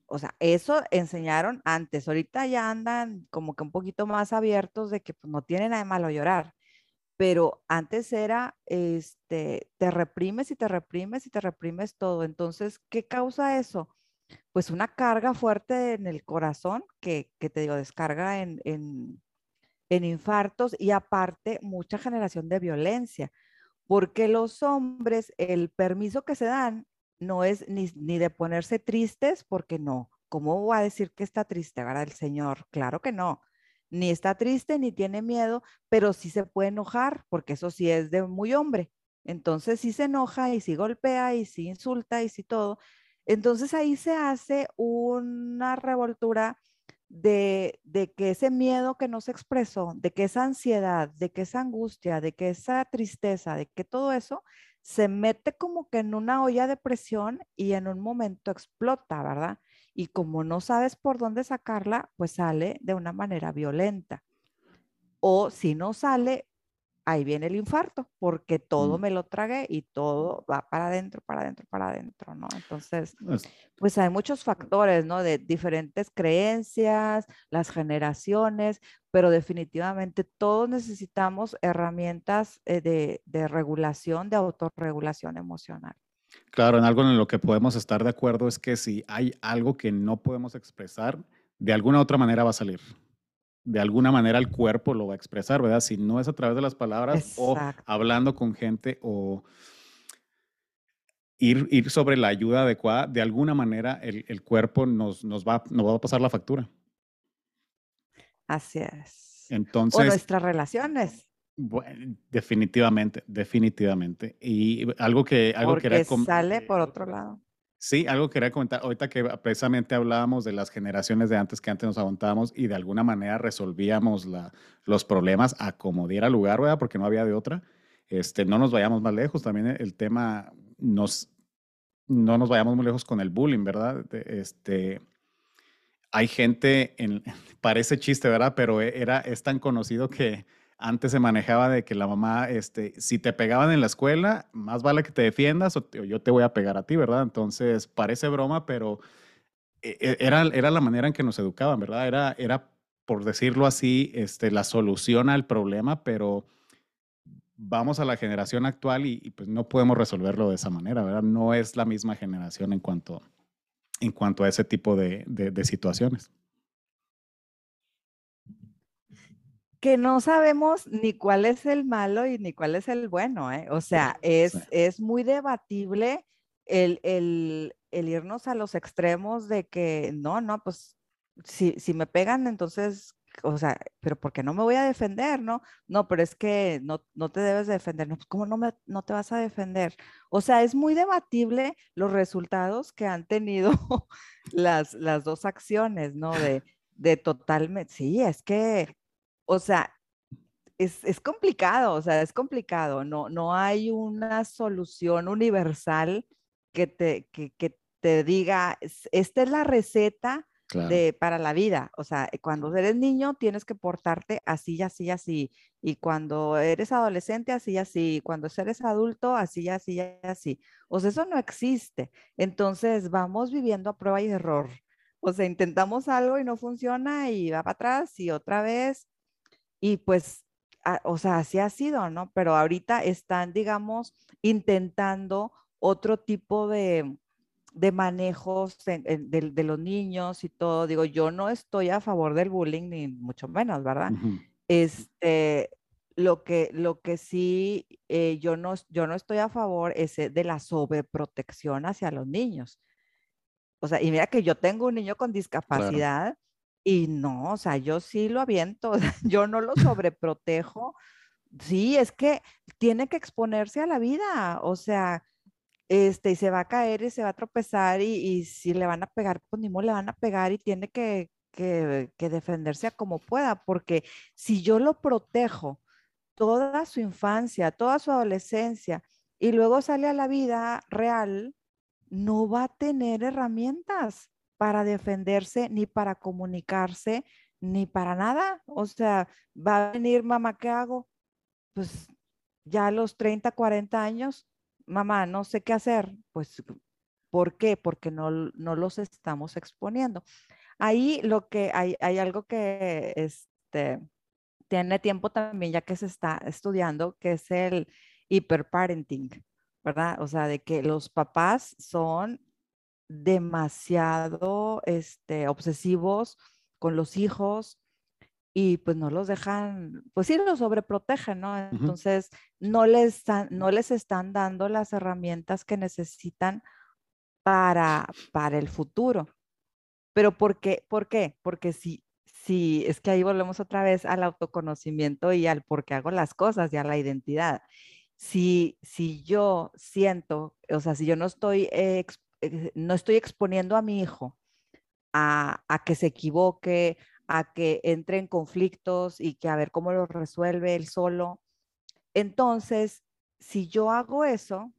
O sea, eso enseñaron antes. Ahorita ya andan como que un poquito más abiertos de que pues, no tiene nada de malo llorar pero antes era, este, te reprimes y te reprimes y te reprimes todo. Entonces, ¿qué causa eso? Pues una carga fuerte en el corazón que, que te digo, descarga en, en, en, infartos y aparte mucha generación de violencia, porque los hombres, el permiso que se dan no es ni, ni de ponerse tristes, porque no. ¿Cómo va a decir que está triste, verdad? El Señor, claro que no ni está triste ni tiene miedo, pero sí se puede enojar, porque eso sí es de muy hombre. Entonces sí se enoja y sí golpea y sí insulta y sí todo. Entonces ahí se hace una revoltura de, de, que ese miedo que no se expresó, de que esa ansiedad, de que esa angustia, de que esa tristeza, de que todo eso se mete como que en una olla de presión y en un momento explota, ¿verdad? y como no sabes por dónde sacarla, pues sale de una manera violenta. O si no sale, ahí viene el infarto, porque todo
mm.
me lo tragué y todo va para adentro, para adentro, para adentro, ¿no? Entonces, pues hay muchos factores, ¿no? De diferentes creencias, las generaciones, pero definitivamente todos necesitamos herramientas eh, de, de regulación, de autorregulación emocional.
Claro, en algo en lo que podemos estar de acuerdo es que si hay algo que no podemos expresar, de alguna otra manera va a salir. De alguna manera el cuerpo lo va a expresar, ¿verdad? Si no es a través de las palabras o hablando con gente o ir, ir, sobre la ayuda adecuada, de alguna manera el, cuerpo nos, nos, va, nos va a pasar la factura.
Así es.
Entonces,
o nuestras relaciones.
Bueno, definitivamente, definitivamente. Y algo que... Algo
Porque sale por otro lado.
Sí, algo que quería comentar, ahorita que precisamente hablábamos de las generaciones de antes que antes nos aguantábamos y de alguna manera resolvíamos los problemas a como diera lugar, ¿verdad? Porque no había de otra. Este, no nos vayamos más lejos, también el tema nos, no nos vayamos muy lejos con el bullying, ¿verdad? Este, hay gente, en, parece chiste, ¿verdad? Pero e, era, es tan conocido que antes se manejaba de que la mamá, este, si te pegaban en la escuela, más vale que te defiendas o, yo te voy a pegar a ti, ¿verdad? Entonces, parece broma, pero e, e, era, era la manera en que nos educaban, ¿verdad? Era, era por decirlo así, este, la solución al problema, pero vamos a la generación actual y, pues no podemos resolverlo de esa manera, ¿verdad? No es la misma generación en cuanto, en cuanto a ese tipo de, de, situaciones.
Que no sabemos ni cuál es el malo y ni cuál es el bueno, ¿eh? O sea, es, es muy debatible el, el, el, irnos a los extremos de que no, no, pues si, si me pegan, entonces o sea, pero ¿por qué no me voy a defender, no? No, pero es que no, no te debes defender, no, pues ¿cómo no, me, no te vas a defender? O sea, es muy debatible los resultados que han tenido las, las dos acciones, ¿no? De, de totalmente, sí, es que, o sea, es, es, complicado, o sea, es complicado, no, no hay una solución universal que te, que, que te diga, esta es la receta de, para la vida. O sea, cuando eres niño tienes que portarte así, así, así. Y cuando eres adolescente, así, así. Cuando eres adulto, así, así, así. O sea, eso no existe. Entonces vamos viviendo a prueba y error. O sea, intentamos algo y no funciona y va para atrás y otra vez. Y pues, o sea, así ha sido, ¿no? Pero ahorita están, digamos, intentando otro tipo de, de manejos de, los niños y todo. Digo, yo no estoy a favor del bullying, ni mucho menos, ¿verdad? Este, lo que, lo que sí, eh, yo, no, yo no estoy a favor es eh, de la sobreprotección hacia los niños. O sea, y mira que yo tengo un niño con discapacidad y no, o sea, yo sí lo aviento, yo no lo sobreprotejo. Sí, es que tiene que exponerse a la vida, o sea, este, y se va a caer y se va a tropezar y, si le van a pegar, pues ni modo le van a pegar y tiene que, que, defenderse como pueda, porque si yo lo protejo toda su infancia, toda su adolescencia y luego sale a la vida real, no va a tener herramientas para defenderse ni para comunicarse ni para nada. O sea, va a venir mamá, ¿qué hago? Pues ya a los 30, 40 años mamá, no sé qué hacer, pues, ¿por qué? Porque no, no los estamos exponiendo. Ahí lo que hay, hay algo que este, tiene tiempo también ya que se está estudiando, que es el hiperparenting, ¿verdad? O sea, de que los papás son demasiado este, obsesivos con los hijos, y pues no los dejan, pues sí los sobreprotegen, ¿no? Entonces no les, no les están dando las herramientas que necesitan para, para el futuro. Pero ¿por qué? ¿Por qué? Porque si, si es que ahí volvemos otra vez al autoconocimiento y al por qué hago las cosas y a la identidad. Si, si yo siento, o sea, si yo no estoy, eh, no estoy exponiendo a mi hijo a, a que se equivoque, a que entre en conflictos y que a ver cómo lo resuelve él solo. Entonces, si yo hago eso,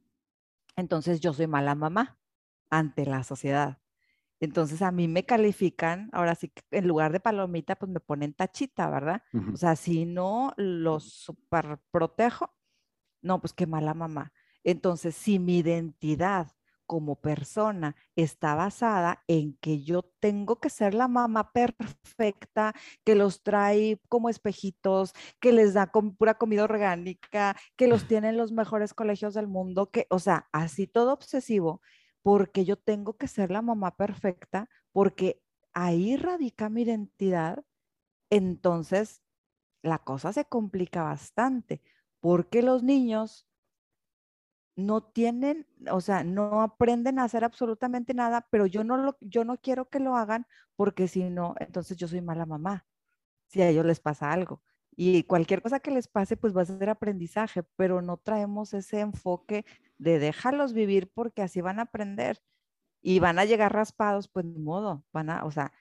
entonces yo soy mala mamá ante la sociedad. Entonces a mí me califican, ahora sí en lugar de palomita, pues me ponen tachita, ¿verdad? O sea, si no los super protejo, no, pues qué mala mamá. Entonces, si mi identidad como persona está basada en que yo tengo que ser la mamá perfecta, que los trae como espejitos, que les da pura comida orgánica, que los tiene en los mejores colegios del mundo, que, o sea, así todo obsesivo, porque yo tengo que ser la mamá perfecta, porque ahí radica mi identidad, entonces la cosa se complica bastante, porque los niños no tienen, o sea, no aprenden a hacer absolutamente nada, pero yo no, lo, yo no quiero que lo hagan porque si no, entonces yo soy mala mamá, si a ellos les pasa algo. Y cualquier cosa que les pase, pues va a ser aprendizaje, pero no traemos ese enfoque de dejarlos vivir porque así van a aprender y van a llegar raspados, pues ni modo, van a, o sea,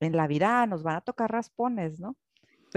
en la vida nos van a tocar raspones, ¿no?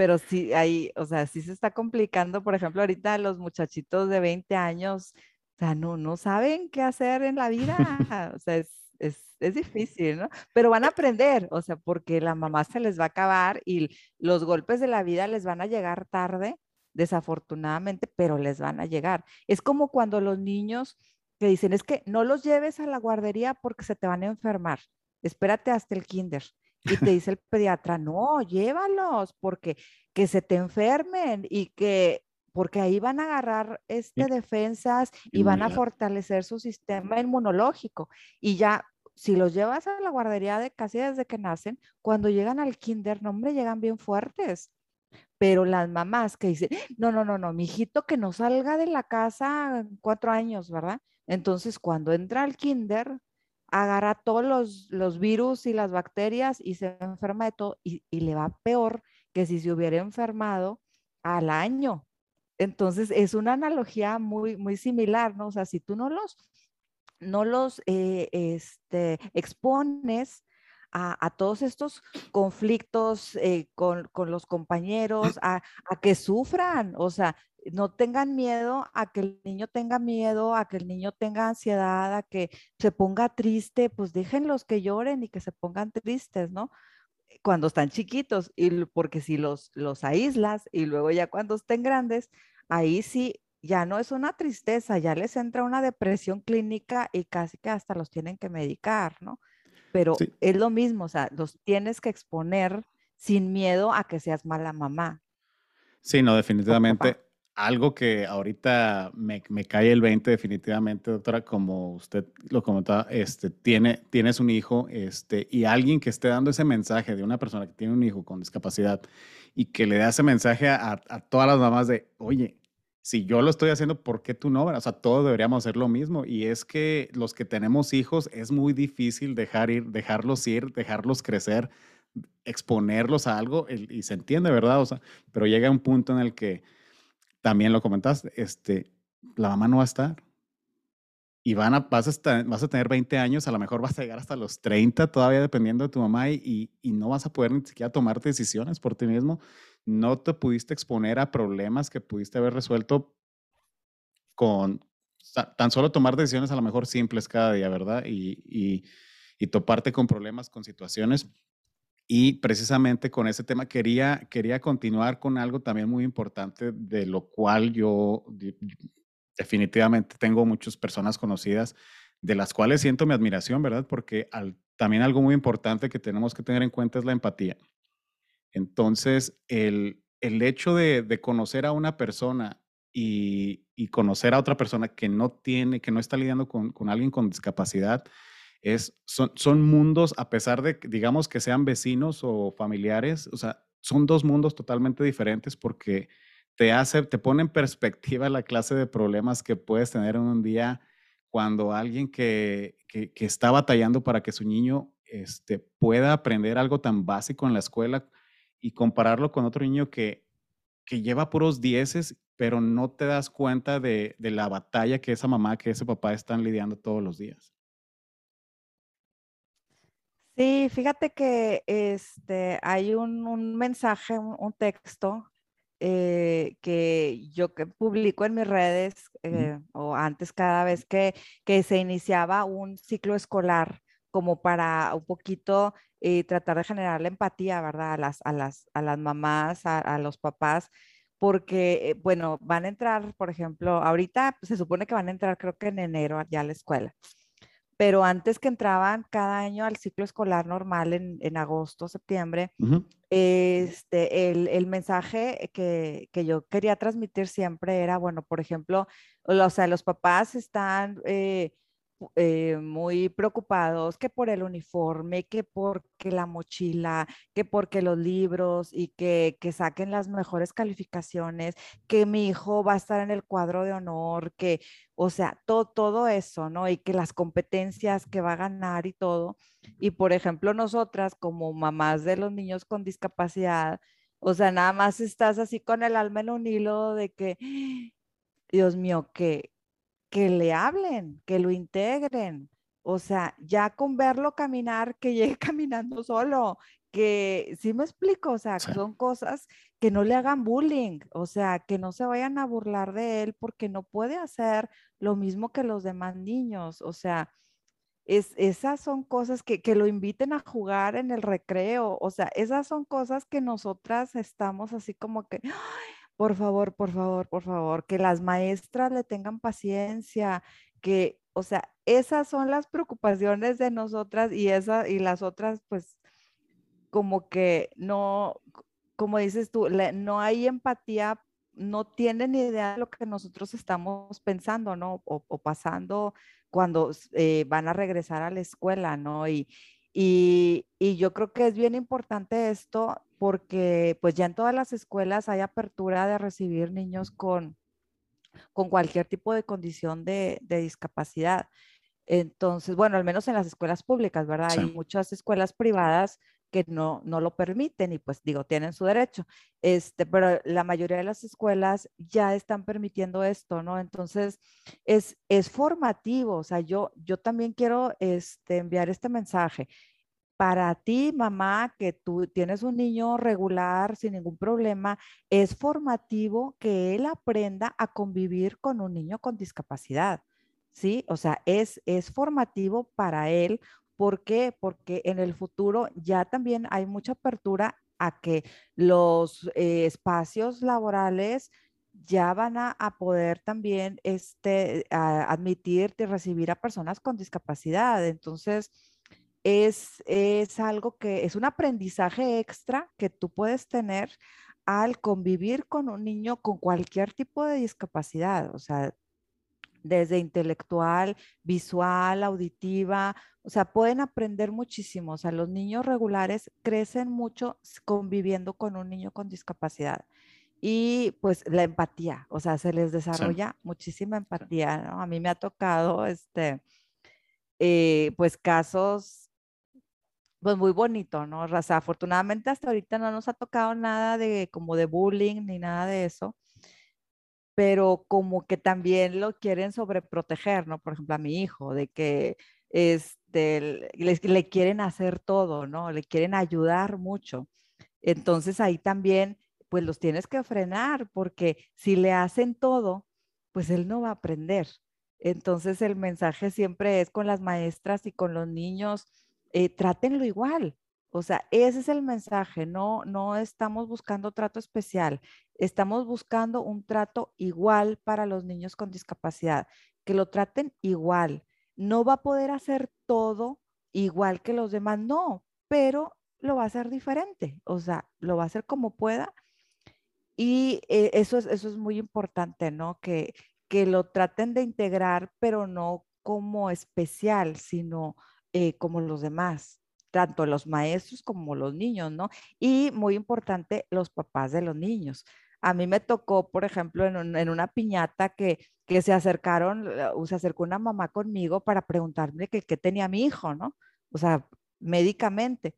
pero sí, ahí, o sea, sí se está complicando. Por ejemplo, ahorita los muchachitos de 20 años, sea, no, no saben qué hacer en la vida. O sea, es, es, es, difícil, ¿no? Pero van a aprender, o sea, porque la mamá se les va a acabar y los golpes de la vida les van a llegar tarde, desafortunadamente, pero les van a llegar. Es como cuando los niños que dicen, es que no los lleves a la guardería porque se te van a enfermar. Espérate hasta el kinder. Y te dice el pediatra, no, llévalos porque que se te enfermen y que porque ahí van a agarrar este, defensas y van a fortalecer su sistema inmunológico. Y ya, si los llevas a la guardería de casi desde que nacen, cuando llegan al kinder, no, hombre, llegan bien fuertes. Pero las mamás que dicen, no, no, no, no, mi hijito que no salga de la casa cuatro años, ¿verdad? Entonces, cuando entra al kinder, agarra todos los, los virus y las bacterias y se enferma de todo y, y le va peor que si se hubiera enfermado al año. Entonces, es una analogía muy, muy similar, ¿no? O sea, si tú no los, no los eh, este, expones a, todos estos conflictos eh, con, con, los compañeros, a, a, que sufran, o sea, no tengan miedo a que el niño tenga miedo, a que el niño tenga ansiedad, a que se ponga triste, pues déjenlos que lloren y que se pongan tristes, ¿no? Cuando están chiquitos, y porque si los, los aíslas y luego ya cuando estén grandes, ahí sí ya no es una tristeza, ya les entra una depresión clínica y casi que hasta los tienen que medicar, ¿no? Pero es lo mismo, o sea, los tienes que exponer sin miedo a que seas mala mamá.
Sí, no, definitivamente algo que ahorita me, me, cae el 20 definitivamente, doctora, como usted lo comentaba, este, tiene, tienes un hijo este, y alguien que esté dando ese mensaje de una persona que tiene un hijo con discapacidad y que le da ese mensaje a, a todas las mamás de, oye, si yo lo estoy haciendo, ¿por qué tú no? O sea, todos deberíamos hacer lo mismo. Y es que los que tenemos hijos es muy difícil dejar ir, dejarlos ir, dejarlos crecer, exponerlos a algo y se entiende, ¿verdad? O sea, pero llega un punto en el que también lo comentaste, este, la mamá no va a estar. Y van a, vas, a estar, vas a tener 20 años, a lo mejor vas a llegar hasta los 30 todavía dependiendo de tu mamá y, y, no vas a poder ni siquiera tomar decisiones por ti mismo. No te pudiste exponer a problemas que pudiste haber resuelto con tan solo tomar decisiones a lo mejor simples cada día, ¿verdad? Y, y, y toparte con problemas, con situaciones y precisamente con ese tema quería, quería continuar con algo también muy importante, de lo cual yo definitivamente tengo muchas personas conocidas, de las cuales siento mi admiración, ¿verdad? Porque también algo muy importante que tenemos que tener en cuenta es la empatía. Entonces, el, el hecho de, conocer a una persona y, conocer a otra persona que no tiene, que no está lidiando con alguien con discapacidad, es, son, mundos, a pesar de, digamos, que sean vecinos o familiares, o sea, son dos mundos totalmente diferentes porque te hace, te pone en perspectiva la clase de problemas que puedes tener en un día cuando alguien que, que, que está batallando para que su niño este, pueda aprender algo tan básico en la escuela y compararlo con otro niño que, que lleva puros dieces, pero no te das cuenta de, de la batalla que esa mamá, que ese papá están lidiando todos los días.
Sí, fíjate que este, hay un, mensaje, un, texto eh, que yo que publico en mis redes eh, o antes cada vez que, que, se iniciaba un ciclo escolar como para un poquito eh, tratar de generar la empatía, ¿verdad? A las, a las, a las mamás, a, los papás, porque, bueno, van a entrar, por ejemplo, ahorita se supone que van a entrar creo que en enero ya a la escuela pero antes que entraban cada año al ciclo escolar normal en, en agosto, septiembre, este, el, el mensaje que, que, yo quería transmitir siempre era, bueno, por ejemplo, o sea, los papás están eh, eh, muy preocupados que por el uniforme, que porque la mochila, que porque los libros y que, que saquen las mejores calificaciones, que mi hijo va a estar en el cuadro de honor, que, o sea, todo, todo eso, ¿no? Y que las competencias que va a ganar y todo. Y por ejemplo, nosotras como mamás de los niños con discapacidad, o sea, nada más estás así con el alma en un hilo de que, Dios mío, que, que le hablen, que lo integren. O sea, ya con verlo caminar, que llegue caminando solo, que sí me explico, o sea, son cosas que no le hagan bullying, o sea, que no se vayan a burlar de él porque no puede hacer lo mismo que los demás niños, o sea, es, esas son cosas que, que lo inviten a jugar en el recreo, o sea, esas son cosas que nosotras estamos así como que, por favor, por favor, por favor, que las maestras le tengan paciencia, que, o sea, esas son las preocupaciones de nosotras y esa y las otras, pues, como que no, como dices tú, no hay empatía no tienen idea de lo que nosotros estamos pensando, ¿no? O, pasando cuando eh, van a regresar a la escuela, ¿no? Y, y, y, yo creo que es bien importante esto porque pues ya en todas las escuelas hay apertura de recibir niños con, con cualquier tipo de condición de, de discapacidad. Entonces, bueno, al menos en las escuelas públicas, ¿verdad? Hay muchas escuelas privadas que no, no lo permiten y pues digo, tienen su derecho. Este, pero la mayoría de las escuelas ya están permitiendo esto, ¿no? Entonces, es, es formativo, o sea, yo, yo también quiero este, enviar este mensaje. Para ti, mamá, que tú tienes un niño regular sin ningún problema, es formativo que él aprenda a convivir con un niño con discapacidad. ¿sí? O sea, es, es formativo para él ¿Por qué? Porque en el futuro ya también hay mucha apertura a que los eh, espacios laborales ya van a, poder también este, admitir y recibir a personas con discapacidad. Entonces, es, es algo que es un aprendizaje extra que tú puedes tener al convivir con un niño con cualquier tipo de discapacidad. O sea, desde intelectual, visual, auditiva, o sea, pueden aprender muchísimo. O sea, los niños regulares crecen mucho conviviendo con un niño con discapacidad. Y pues la empatía, o sea, se les desarrolla muchísima empatía, ¿no? A mí me ha tocado, este, eh, pues casos, pues muy bonito, ¿no? O sea, afortunadamente hasta ahorita no nos ha tocado nada de como de bullying ni nada de eso pero como que también lo quieren sobreproteger, ¿no? Por ejemplo, a mi hijo, de que este, le, quieren hacer todo, ¿no? Le quieren ayudar mucho. Entonces ahí también, pues los tienes que frenar, porque si le hacen todo, pues él no va a aprender. Entonces el mensaje siempre es con las maestras y con los niños, eh, trátenlo igual, o sea, ese es el mensaje, no, no estamos buscando trato especial, estamos buscando un trato igual para los niños con discapacidad, que lo traten igual. No va a poder hacer todo igual que los demás, no, pero lo va a hacer diferente, o sea, lo va a hacer como pueda. Y eh, eso, es, eso es muy importante, ¿no? Que, que lo traten de integrar, pero no como especial, sino eh, como los demás tanto los maestros como los niños, ¿no? Y muy importante, los papás de los niños. A mí me tocó, por ejemplo, en, una piñata que, que se acercaron, se acercó una mamá conmigo para preguntarme qué tenía mi hijo, ¿no? O sea, médicamente.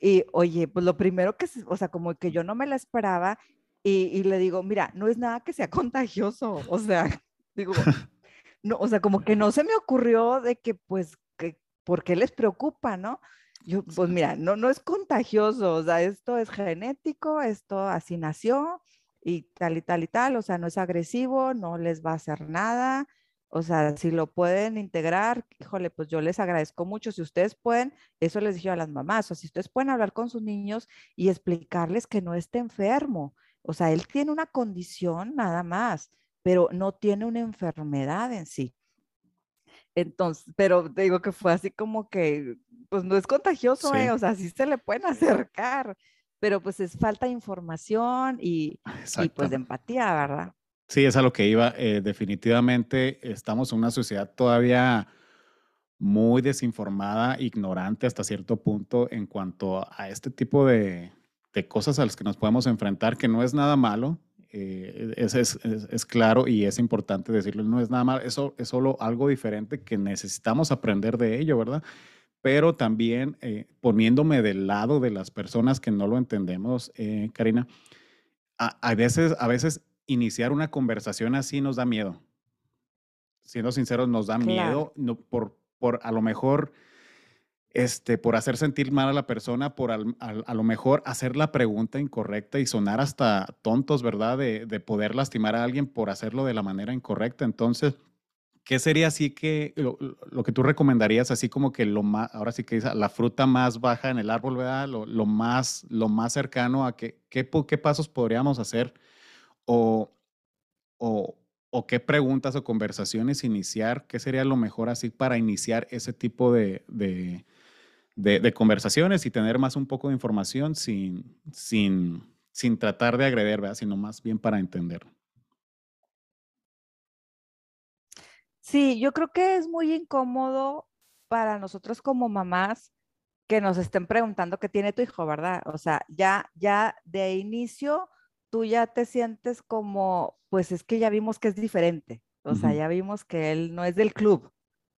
Y oye, pues lo primero que, o sea, como que yo no me la esperaba y, y le digo, mira, no es nada que sea contagioso, o sea, digo, no, o sea, como que no se me ocurrió de que, pues, que, ¿por qué les preocupa, no? Yo, pues mira, no, no es contagioso, o sea, esto es genético, esto así nació y tal y tal y tal, o sea, no es agresivo, no les va a hacer nada, o sea, si lo pueden integrar, híjole, pues yo les agradezco mucho. Si ustedes pueden, eso les dije a las mamás, o si ustedes pueden hablar con sus niños y explicarles que no esté enfermo, o sea, él tiene una condición nada más, pero no tiene una enfermedad en sí. Entonces, pero te digo que fue así como que, pues no es contagioso, ¿eh? o sea, sí se le pueden acercar, pero pues es falta de información y, y pues de empatía, ¿verdad?
Sí, es a lo que iba. Eh, definitivamente estamos en una sociedad todavía muy desinformada, ignorante hasta cierto punto en cuanto a este tipo de, de cosas a las que nos podemos enfrentar, que no es nada malo, eh, es, es, es, claro y es importante decirlo, no es nada más, eso es solo algo diferente que necesitamos aprender de ello, ¿verdad? Pero también eh, poniéndome del lado de las personas que no lo entendemos, eh, Karina, a, veces, a veces iniciar una conversación así nos da miedo. Siendo sinceros, nos da miedo no, por, por a lo mejor este, por hacer sentir mal a la persona, por a lo mejor hacer la pregunta incorrecta y sonar hasta tontos, ¿verdad? De, poder lastimar a alguien por hacerlo de la manera incorrecta. Entonces, ¿qué sería así que lo, que tú recomendarías, así como que lo más, ahora sí que dice, la fruta más baja en el árbol, ¿verdad? Lo, más, lo más cercano a que, qué, qué pasos podríamos hacer o, o, qué preguntas o conversaciones iniciar, qué sería lo mejor así para iniciar ese tipo de de, conversaciones y tener más un poco de información sin, sin, sin tratar de agredir, ¿verdad? Sino más bien para entender.
Sí, yo creo que es muy incómodo para nosotros como mamás que nos estén preguntando qué tiene tu hijo, ¿verdad? O sea, ya, ya de inicio tú ya te sientes como, pues es que ya vimos que es diferente. O sea, ya vimos que él no es del club.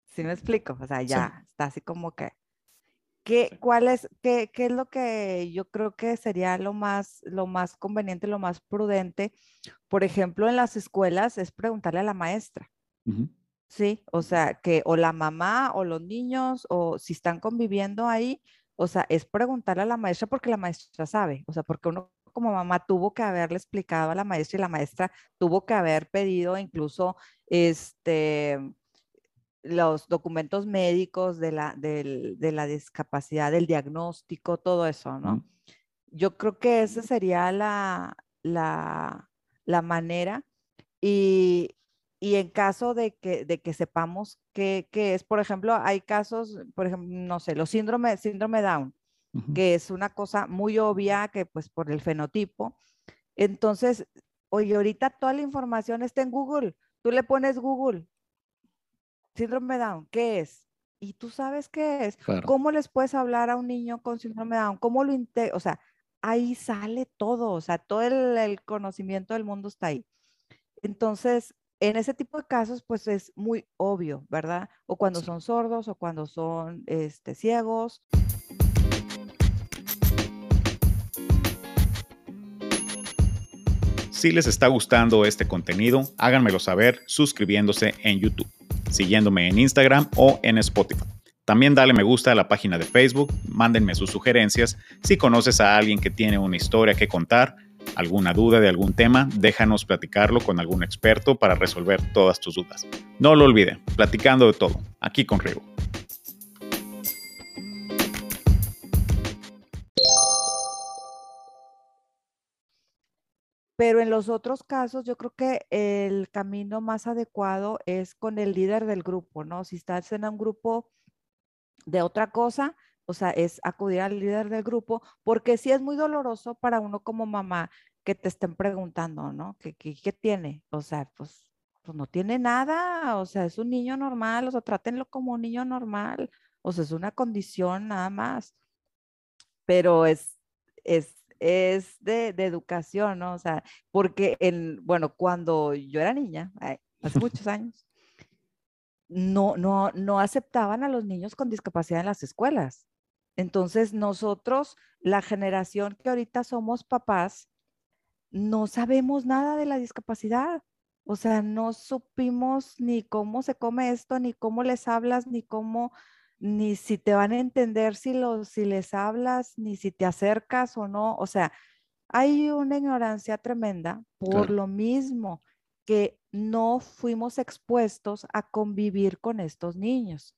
¿Sí me explico? O sea, ya está así como que. ¿Qué, cuál es, qué, qué, es lo que yo creo que sería lo más, lo más conveniente, lo más prudente? Por ejemplo, en las escuelas es preguntarle a la maestra. Sí, o sea, que o la mamá o los niños o si están conviviendo ahí, o sea, es preguntarle a la maestra porque la maestra sabe, o sea, porque uno como mamá tuvo que haberle explicado a la maestra y la maestra tuvo que haber pedido incluso este los documentos médicos de la, de la discapacidad, del diagnóstico, todo eso, ¿no? Yo creo que esa sería la, la, la manera y, y en caso de que, de que sepamos qué, es, por ejemplo, hay casos, por ejemplo, no sé, los síndrome, síndrome Down, que es una cosa muy obvia que pues por el fenotipo. Entonces, oye, ahorita toda la información está en Google. Tú le pones Google, síndrome Down, ¿qué es? Y tú sabes qué es. ¿Cómo les puedes hablar a un niño con síndrome Down? ¿Cómo lo O sea, ahí sale todo, o sea, todo el, el conocimiento del mundo está ahí. Entonces, en ese tipo de casos, pues es muy obvio, ¿verdad? O cuando son sordos o cuando son este, ciegos.
Si les está gustando este contenido, háganmelo saber suscribiéndose en YouTube, siguiéndome en Instagram o en Spotify. También dale me gusta a la página de Facebook, mándenme sus sugerencias. Si conoces a alguien que tiene una historia que contar, alguna duda de algún tema, déjanos platicarlo con algún experto para resolver todas tus dudas. No lo olviden, platicando de todo, aquí con Rigo.
Pero en los otros casos, yo creo que el camino más adecuado es con el líder del grupo, ¿no? Si estás en un grupo de otra cosa, o sea, es acudir al líder del grupo, porque sí es muy doloroso para uno como mamá que te estén preguntando, ¿no? ¿Qué, qué, tiene? O sea, pues, pues no tiene nada, o sea, es un niño normal, o sea, trátenlo como un niño normal, o sea, es una condición nada más, pero es, es, es de, educación, ¿no? O sea, porque en, bueno, cuando yo era niña, hace muchos años, no, no, no aceptaban a los niños con discapacidad en las escuelas. Entonces, nosotros, la generación que ahorita somos papás, no sabemos nada de la discapacidad. O sea, no supimos ni cómo se come esto, ni cómo les hablas, ni cómo, ni si te van a entender si, los, si les hablas, ni si te acercas o no. O sea, hay una ignorancia tremenda por lo mismo que no fuimos expuestos a convivir con estos niños.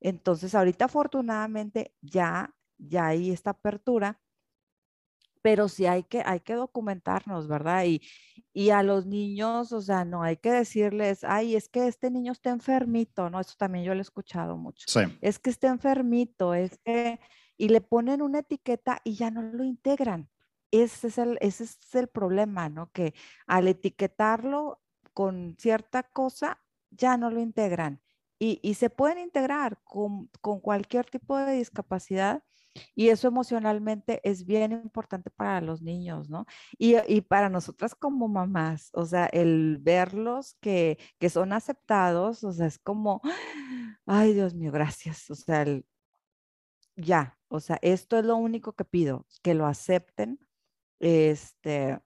Entonces, ahorita afortunadamente ya, ya hay esta apertura, pero sí hay que, hay que documentarnos, ¿verdad? Y, y a los niños, o sea, no hay que decirles, ay, es que este niño está enfermito, ¿no? Eso también yo lo he escuchado mucho. Sí. Es que está enfermito, es que, y le ponen una etiqueta y ya no lo integran. Ese es el, ese es el problema, ¿no? Que al etiquetarlo con cierta cosa, ya no lo integran y, se pueden integrar con, cualquier tipo de discapacidad y eso emocionalmente es bien importante para los niños, ¿no? Y, para nosotras como mamás, o sea, el verlos que, son aceptados, o sea, es como, ay Dios mío, gracias, o sea, ya, o sea, esto es lo único que pido, que lo acepten, este,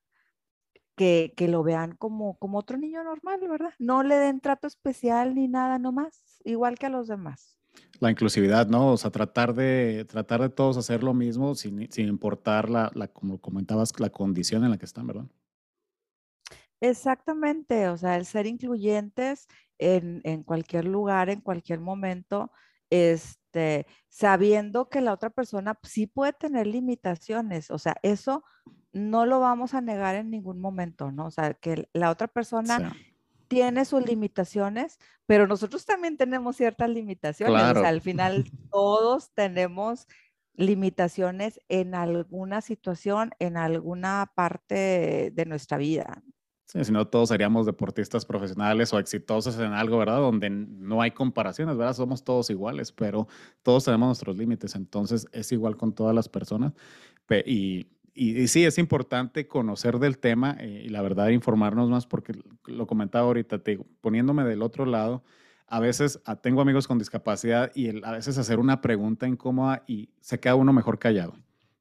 que, lo vean como, como otro niño normal, ¿verdad? No le den trato especial ni nada nomás, igual que a los demás.
La inclusividad, ¿no? O sea, tratar de, tratar de todos hacer lo mismo sin, importar la, como comentabas, la condición en la que están, ¿verdad?
Exactamente, o sea, el ser incluyentes en, en cualquier lugar, en cualquier momento, este, sabiendo que la otra persona sí puede tener limitaciones, o sea, eso no lo vamos a negar en ningún momento, ¿no? O sea, que la otra persona tiene sus limitaciones, pero nosotros también tenemos ciertas limitaciones. O sea, al final todos tenemos limitaciones en alguna situación, en alguna parte de nuestra vida.
Sí, si no, todos seríamos deportistas profesionales o exitosos en algo, ¿verdad? Donde no hay comparaciones, ¿verdad? Somos todos iguales, pero todos tenemos nuestros límites, entonces es igual con todas las personas. Y, y, sí, es importante conocer del tema eh, y la verdad informarnos más porque lo comentaba ahorita, te poniéndome del otro lado, a veces ah, tengo amigos con discapacidad y a veces hacer una pregunta incómoda y se queda uno mejor callado.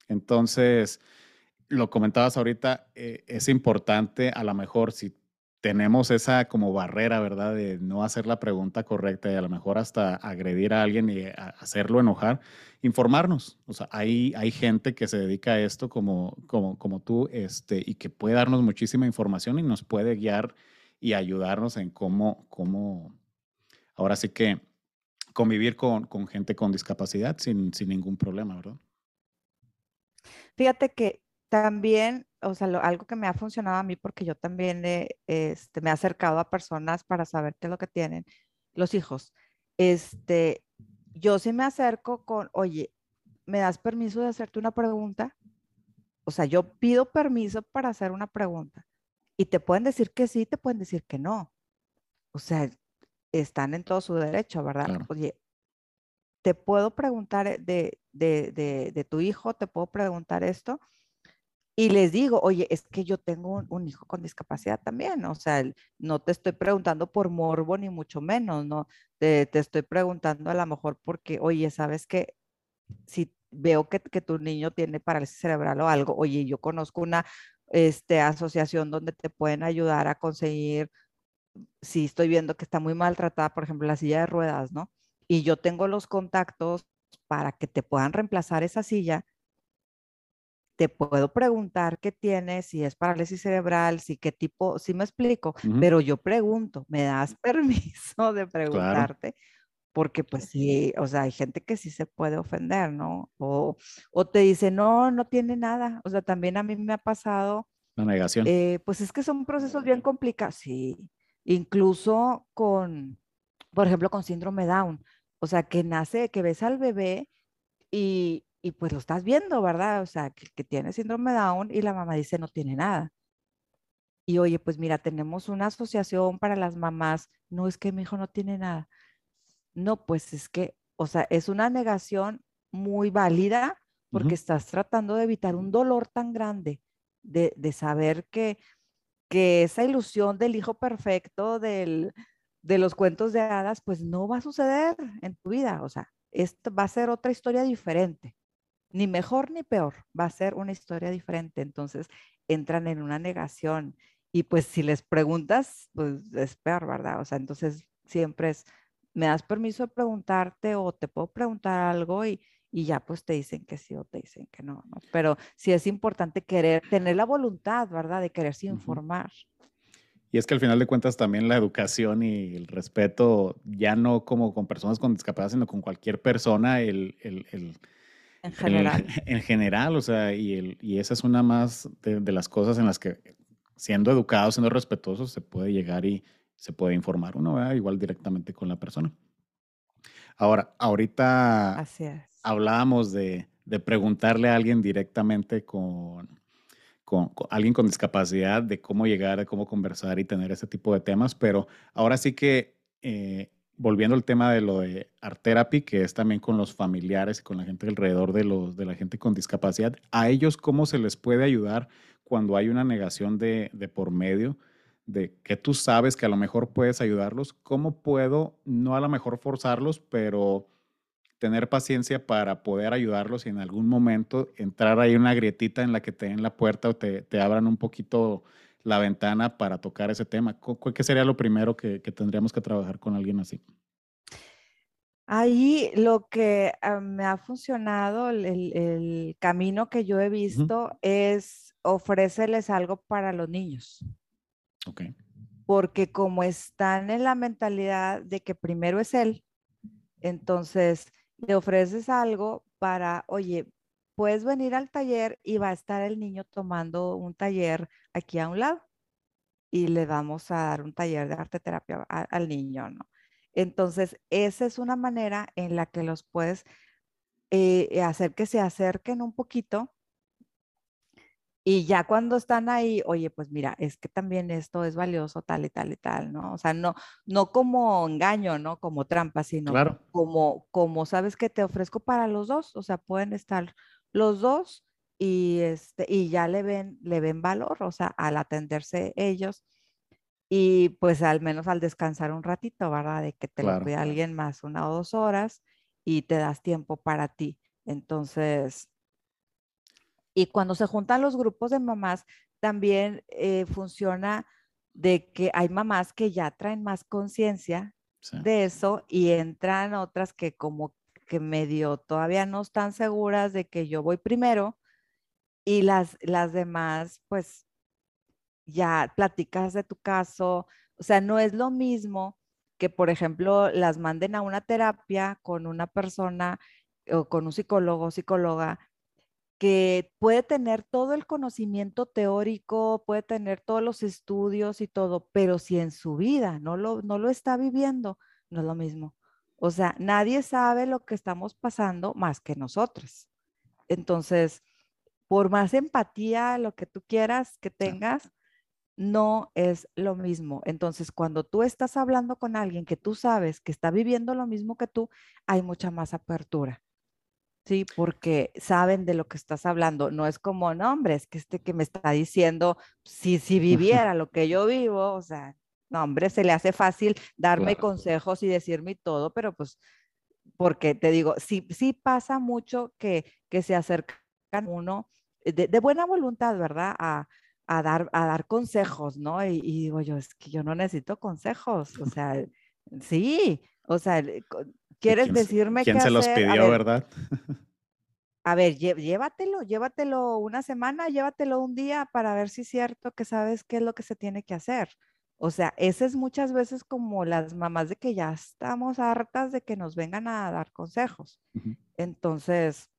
Entonces, lo comentabas ahorita, eh, es importante a lo mejor si tenemos esa como barrera, ¿verdad? De no hacer la pregunta correcta y a lo mejor hasta agredir a alguien y hacerlo enojar, informarnos. O sea, hay, hay gente que se dedica a esto como, como, como tú este, y que puede darnos muchísima información y nos puede guiar y ayudarnos en cómo, cómo ahora sí que convivir con, con gente con discapacidad sin, sin ningún problema, ¿verdad?
Fíjate que también, o sea, algo que me ha funcionado a mí, porque yo también este, me he acercado a personas para saber qué es lo que tienen los hijos. Este, yo sí me acerco con, oye, ¿me das permiso de hacerte una pregunta? O sea, yo pido permiso para hacer una pregunta. Y te pueden decir que sí, te pueden decir que no. O sea, están en todo su derecho, ¿verdad? Oye, te puedo preguntar de, de, de, tu hijo, te puedo preguntar esto y les digo, oye, es que yo tengo un, hijo con discapacidad también, o sea, no te estoy preguntando por morbo ni mucho menos, ¿no? Te, estoy preguntando a lo mejor porque, oye, sabes que si veo que, tu niño tiene parálisis cerebral o algo, oye, yo conozco una este, asociación donde te pueden ayudar a conseguir, si estoy viendo que está muy maltratada, por ejemplo, la silla de ruedas, ¿no? Y yo tengo los contactos para que te puedan reemplazar esa silla te puedo preguntar qué tienes, si es parálisis cerebral, si qué tipo, si me explico, pero yo pregunto, ¿me das permiso de preguntarte? Porque pues sí, o sea, hay gente que sí se puede ofender, ¿no? O, o te dice, no, no tiene nada. O sea, también a mí me ha pasado.
La negación.
Eh, pues es que son procesos bien complicados, sí. Incluso con, por ejemplo, con síndrome Down. O sea, que nace, que ves al bebé y, y pues lo estás viendo, ¿verdad? O sea, que, tiene síndrome Down y la mamá dice no tiene nada. Y oye, pues mira, tenemos una asociación para las mamás. No es que mi hijo no tiene nada. No, pues es que, o sea, es una negación muy válida porque estás tratando de evitar un dolor tan grande de, de saber que, que esa ilusión del hijo perfecto, del, de los cuentos de hadas, pues no va a suceder en tu vida. O sea, esto va a ser otra historia diferente ni mejor ni peor, va a ser una historia diferente. Entonces entran en una negación y pues si les preguntas, pues es peor, ¿verdad? O sea, entonces siempre es, ¿me das permiso de preguntarte o te puedo preguntar algo? Y, y ya pues te dicen que sí o te dicen que no, ¿no? Pero sí es importante querer, tener la voluntad, ¿verdad? De quererse informar.
Y es que al final de cuentas también la educación y el respeto, ya no como con personas con discapacidad, sino con cualquier persona, el, el, el
en general.
En, general, o sea, y, el, y esa es una más de, las cosas en las que siendo educado, siendo respetuoso, se puede llegar y se puede informar uno, igual directamente con la persona. Ahora, ahorita hablábamos de, de, preguntarle a alguien directamente con, con, alguien con discapacidad, de cómo llegar, de cómo conversar y tener ese tipo de temas, pero ahora sí que eh, volviendo al tema de lo de Art Therapy, que es también con los familiares y con la gente alrededor de, la gente con discapacidad, ¿a ellos cómo se les puede ayudar cuando hay una negación de, por medio? de que tú sabes que a lo mejor puedes ayudarlos, ¿cómo puedo, no a lo mejor forzarlos, pero tener paciencia para poder ayudarlos y en algún momento entrar ahí una grietita en la que te den la puerta o te abran un poquito la ventana para tocar ese tema? ¿Qué sería lo primero que, tendríamos que trabajar con alguien así?
Ahí lo que ah, me ha funcionado, el, camino que yo he visto es ofrecerles algo para los niños.
Ok.
Porque como están en la mentalidad de que primero es él, entonces le ofreces algo para, oye, puedes venir al taller y va a estar el niño tomando un taller aquí a un lado y le vamos a dar un taller de arte terapia al niño, ¿no? Entonces, esa es una manera en la que los puedes eh, hacer que se acerquen un poquito y ya cuando están ahí, oye, pues mira, es que también esto es valioso, tal y tal y tal, ¿no? O sea, no, no como engaño, ¿no? Como trampa, sino como, como sabes que te ofrezco para los dos, o sea, pueden estar los dos y, este, y ya le ven, le ven valor, o sea, al atenderse ellos y pues al menos al descansar un ratito, ¿verdad? De que te lo cuida alguien más una o dos horas y te das tiempo para ti. Entonces, y cuando se juntan los grupos de mamás, también eh, funciona de que hay mamás que ya traen más conciencia de eso y entran otras que como que medio todavía no están seguras de que yo voy primero y las, las demás pues ya platicas de tu caso, o sea, no es lo mismo que por ejemplo las manden a una terapia con una persona o con un psicólogo o psicóloga que puede tener todo el conocimiento teórico, puede tener todos los estudios y todo, pero si en su vida no lo, no lo está viviendo, no es lo mismo. O sea, nadie sabe lo que estamos pasando más que nosotros. Entonces, por más empatía, lo que tú quieras que tengas, no es lo mismo. Entonces, cuando tú estás hablando con alguien que tú sabes que está viviendo lo mismo que tú, hay mucha más apertura. Sí, porque saben de lo que estás hablando. No es como, no, hombre, es que este que me está diciendo, si, si viviera lo que yo vivo, o sea, no, hombre, se le hace fácil darme consejos y decirme todo, pero pues, porque te digo, sí, sí pasa mucho que, que se acercan uno de, de buena voluntad, ¿verdad? A, a, dar, a dar consejos, ¿no? Y, y, digo yo, es que yo no necesito consejos, o sea, sí, o sea, ¿Quieres decirme
¿Quién se los pidió, verdad?
A ver, llévatelo, llévatelo una semana, llévatelo un día para ver si es cierto que sabes qué es lo que se tiene que hacer. O sea, ese es muchas veces como las mamás de que ya estamos hartas de que nos vengan a dar consejos. Entonces,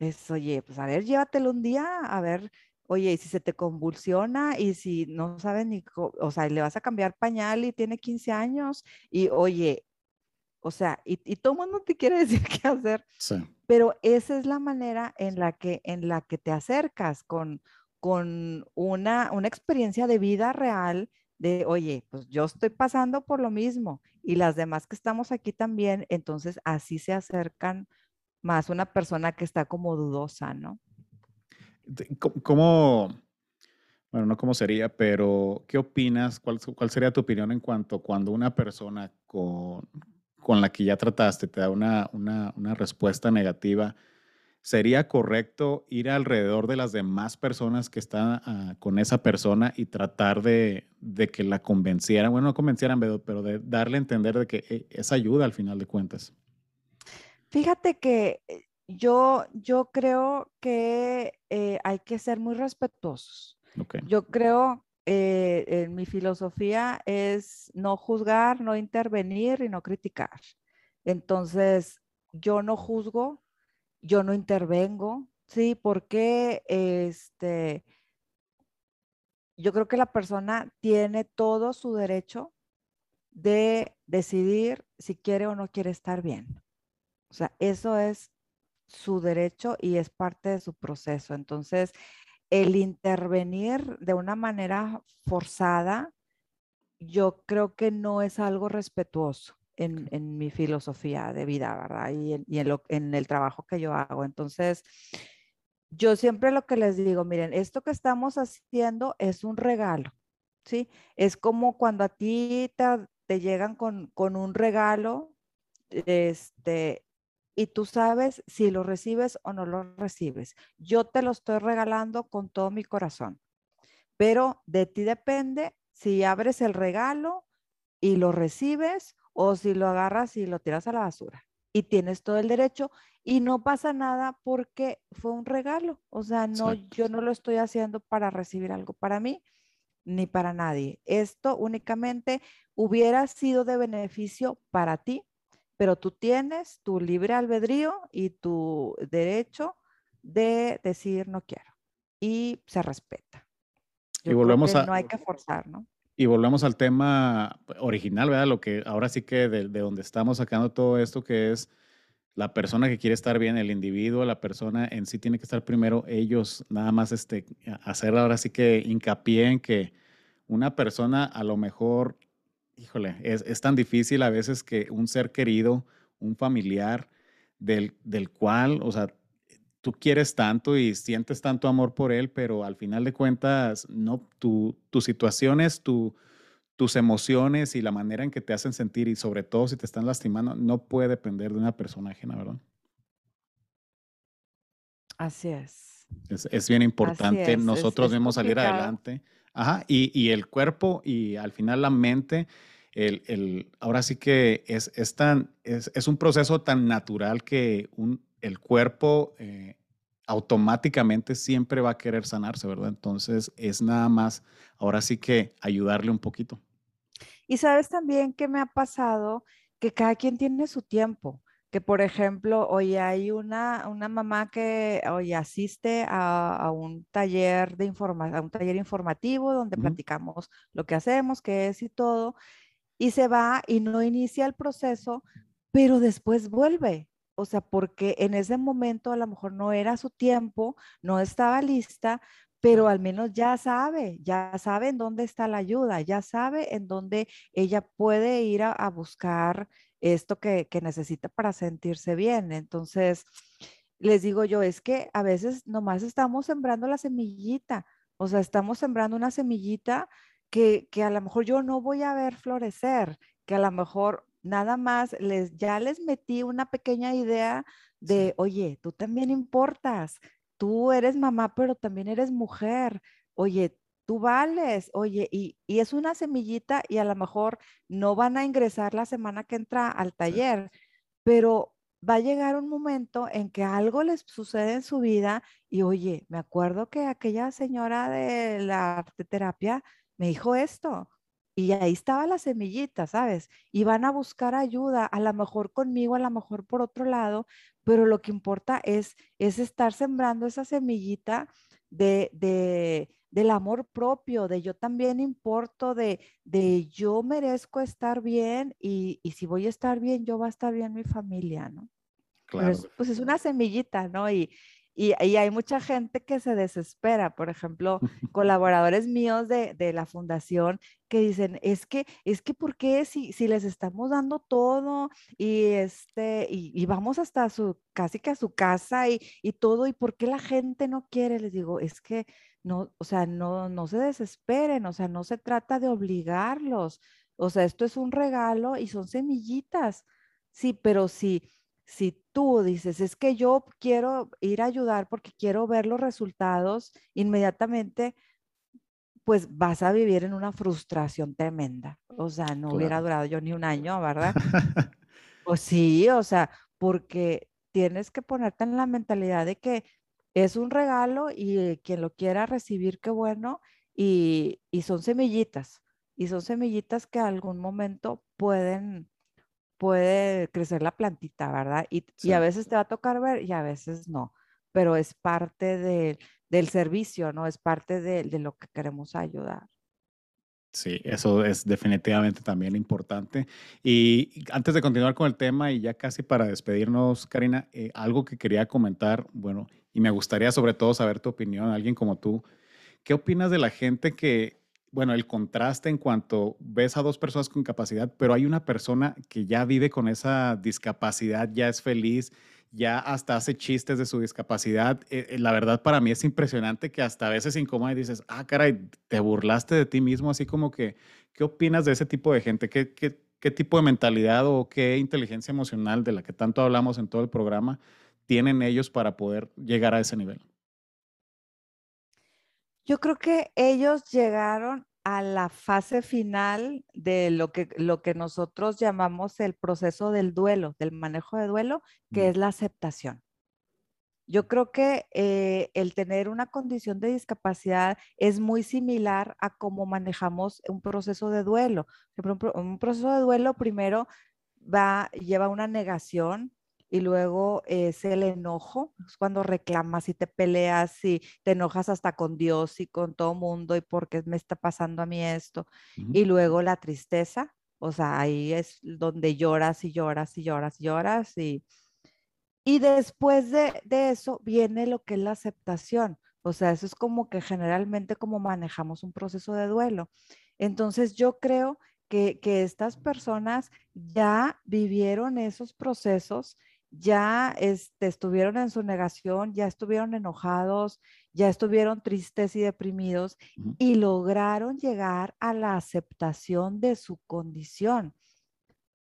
es, oye, pues a ver, llévatelo un día, a ver, oye, y si se te convulsiona y si no sabes ni, o sea, le vas a cambiar pañal y tiene 15 años y oye, o sea, y, todo el mundo te quiere decir qué hacer. Sí. Pero esa es la manera en la que, en la que te acercas con, con una, una experiencia de vida real de, oye, pues yo estoy pasando por lo mismo y las demás que estamos aquí también, entonces así se acercan más una persona que está como dudosa, ¿no?
¿Cómo, bueno, no cómo sería, pero qué opinas? ¿Cuál, ¿Cuál sería tu opinión en cuanto cuando una persona con, con la que ya trataste te da una, respuesta negativa, ¿sería correcto ir alrededor de las demás personas que están ah, con esa persona y tratar de, que la convencieran? Bueno, no convencieran, pero de darle a entender de que eh, es ayuda al final de cuentas.
Fíjate que eh, yo, yo creo que eh, hay que ser muy respetuosos. Yo creo eh, en mi filosofía es no juzgar, no intervenir y no criticar. Entonces, yo no juzgo, yo no intervengo, ¿sí? Porque este, yo creo que la persona tiene todo su derecho de decidir si quiere o no quiere estar bien. O sea, eso es su derecho y es parte de su proceso. Entonces, el intervenir de una manera forzada, yo creo que no es algo respetuoso en, mi filosofía de vida, ¿verdad? Y, en, en el trabajo que yo hago. Entonces, yo siempre lo que les digo, miren, esto que estamos haciendo es un regalo, ¿sí? Es como cuando a ti te, te llegan con, con, un regalo, este, y tú sabes si lo recibes o no lo recibes. Yo te lo estoy regalando con todo mi corazón, pero de ti depende si abres el regalo y lo recibes o si lo agarras y lo tiras a la basura. Y tienes todo el derecho y no pasa nada porque fue un regalo. O sea, no, yo no lo estoy haciendo para recibir algo para mí ni para nadie. Esto únicamente hubiera sido de beneficio para ti pero tú tienes tu libre albedrío y tu derecho de decir no quiero y se respeta.
y volvemos a...
No hay que forzar, ¿no?
Y volvemos al tema original, ¿verdad? Lo que ahora sí que de, de donde estamos sacando todo esto, que es la persona que quiere estar bien, el individuo, la persona en sí tiene que estar primero, ellos nada más este, hacer ahora sí que hincapié en que una persona a lo mejor, híjole, es, es tan difícil a veces que un ser querido, un familiar, del, del cual, o sea, tú quieres tanto y sientes tanto amor por él, pero al final de cuentas, no, tu, tus situaciones, tu, tus emociones y la manera en que te hacen sentir y sobre todo si te están lastimando, no puede depender de una persona ajena, ¿verdad?
Así es.
Es, bien importante nosotros mismos salir adelante. Ajá, y, el cuerpo y al final la mente, el, el ahora sí que es, es, tan, es, es, un proceso tan natural que un, el cuerpo eh, automáticamente siempre va a querer sanarse, ¿verdad? Entonces es nada más, ahora sí que ayudarle un poquito.
Y sabes también que me ha pasado que cada quien tiene su tiempo, que por ejemplo, hoy hay una, una mamá que hoy asiste a, un taller de informa, a un taller informativo donde platicamos lo que hacemos, qué es y todo, y se va y no inicia el proceso, pero después vuelve o sea, porque en ese momento a lo mejor no era su tiempo, no estaba lista, pero al menos ya sabe, ya sabe en dónde está la ayuda, ya sabe en dónde ella puede ir a, buscar esto que, que, necesita para sentirse bien. Entonces, les digo yo, es que a veces nomás estamos sembrando la semillita, o sea, estamos sembrando una semillita que, que a lo mejor yo no voy a ver florecer, que a lo mejor nada más les, ya les metí una pequeña idea de, oye, tú también importas, tú eres mamá, pero también eres mujer, oye, tú vales, oye, y, es una semillita y a lo mejor no van a ingresar la semana que entra al taller, pero va a llegar un momento en que algo les sucede en su vida y oye, me acuerdo que aquella señora de la arte terapia me dijo esto, y ahí estaba la semillita, ¿sabes? Y van a buscar ayuda, a lo mejor conmigo, a lo mejor por otro lado, pero lo que importa es, es estar sembrando esa semillita de, de, del amor propio, de yo también importo, de, de yo merezco estar bien y, y, si voy a estar bien, yo va a estar bien mi familia, ¿no? Claro. pues es una semillita, ¿no? Y, y, hay mucha gente que se desespera, por ejemplo, colaboradores míos de, de, la fundación que dicen, es que, es que, ¿por qué si, si les estamos dando todo y, este, y, y, vamos hasta su, casi que a su casa y, y todo, ¿y por qué la gente no quiere? Les digo, es que no, o sea, no, no se desesperen, o sea, no se trata de obligarlos, o sea, esto es un regalo y son semillitas, sí, pero sí si tú dices, es que yo quiero ir a ayudar porque quiero ver los resultados inmediatamente, pues vas a vivir en una frustración tremenda. O sea, no hubiera durado yo ni un año, ¿verdad? pues sí, o sea, porque tienes que ponerte en la mentalidad de que es un regalo y quien lo quiera recibir, qué bueno, y, y son semillitas, y son semillitas que algún momento pueden puede crecer la plantita, ¿verdad? Y, a veces te va a tocar ver y a veces no, pero es parte del servicio, ¿no? Es parte de, de, lo que queremos ayudar.
Sí, eso es definitivamente también importante. Y antes de continuar con el tema y ya casi para despedirnos, Karina, eh, algo que quería comentar, bueno, y me gustaría sobre todo saber tu opinión, alguien como tú, ¿qué opinas de la gente que bueno, el contraste en cuanto ves a dos personas con capacidad, pero hay una persona que ya vive con esa discapacidad, ya es feliz, ya hasta hace chistes de su discapacidad. Eh, eh, la verdad para mí es impresionante que hasta a veces incómoda y dices, ah, caray, te burlaste de ti mismo, así como que, ¿qué opinas de ese tipo de gente? ¿Qué, qué, qué tipo de mentalidad o qué inteligencia emocional de la que tanto hablamos en todo el programa tienen ellos para poder llegar a ese nivel?
Yo creo que ellos llegaron a la fase final de lo que, lo que nosotros llamamos el proceso del duelo, del manejo de duelo, que es la aceptación. Yo creo que eh, el tener una condición de discapacidad es muy similar a cómo manejamos un proceso de duelo. Un proceso de duelo primero va, lleva una negación, y luego es el enojo, es cuando reclamas y te peleas y te enojas hasta con Dios y con todo mundo y por qué me está pasando a mí esto. Y luego la tristeza, o sea, ahí es donde lloras y lloras y lloras y lloras y, Y después de, de eso viene lo que es la aceptación. O sea, eso es como que generalmente como manejamos un proceso de duelo. Entonces yo creo que, que estas personas ya vivieron esos procesos ya este, estuvieron en su negación, ya estuvieron enojados, ya estuvieron tristes y deprimidos y lograron llegar a la aceptación de su condición.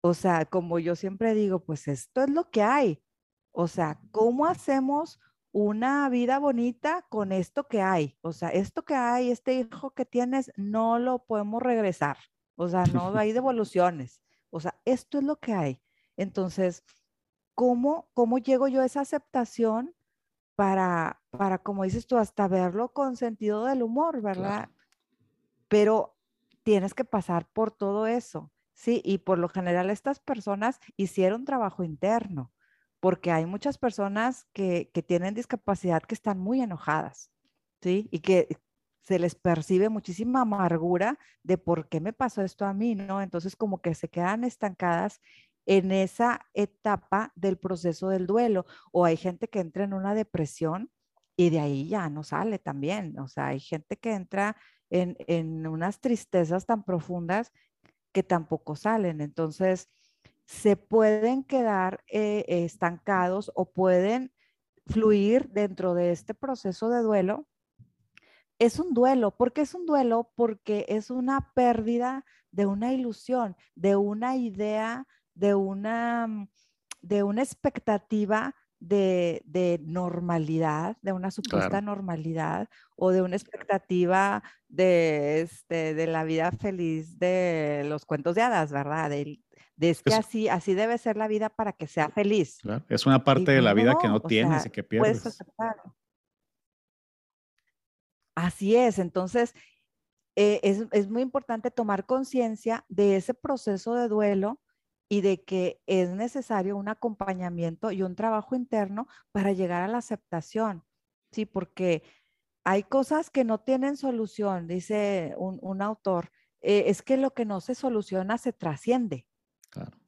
O sea, como yo siempre digo, pues esto es lo que hay. O sea, ¿cómo hacemos una vida bonita con esto que hay? O sea, esto que hay, este hijo que tienes, no lo podemos regresar. O sea, no hay devoluciones. O sea, esto es lo que hay. Entonces, ¿cómo, cómo llego yo a esa aceptación para, para, como dices tú, hasta verlo con sentido del humor, ¿verdad? Pero tienes que pasar por todo eso, ¿sí? Y por lo general estas personas hicieron trabajo interno, porque hay muchas personas que, que tienen discapacidad que están muy enojadas, ¿sí? Y que se les percibe muchísima amargura de por qué me pasó esto a mí, ¿no? Entonces como que se quedan estancadas en esa etapa del proceso del duelo. O hay gente que entra en una depresión y de ahí ya no sale también. O sea, hay gente que entra en, unas tristezas tan profundas que tampoco salen. Entonces, se pueden quedar eh, estancados o pueden fluir dentro de este proceso de duelo. Es un duelo. ¿Por qué es un duelo? Porque es una pérdida de una ilusión, de una idea de una, mm, de una expectativa de, normalidad, de una supuesta normalidad o de una expectativa de, este, de la vida feliz de los cuentos de hadas, ¿verdad? De, es que así, así debe ser la vida para que sea feliz.
Es una parte de la vida que no tienes y que pierdes.
Así es, entonces eh, es, es muy importante tomar conciencia de ese proceso de duelo y de que es necesario un acompañamiento y un trabajo interno para llegar a la aceptación, ¿sí? Porque hay cosas que no tienen solución, dice un, autor, eh, es que lo que no se soluciona se trasciende.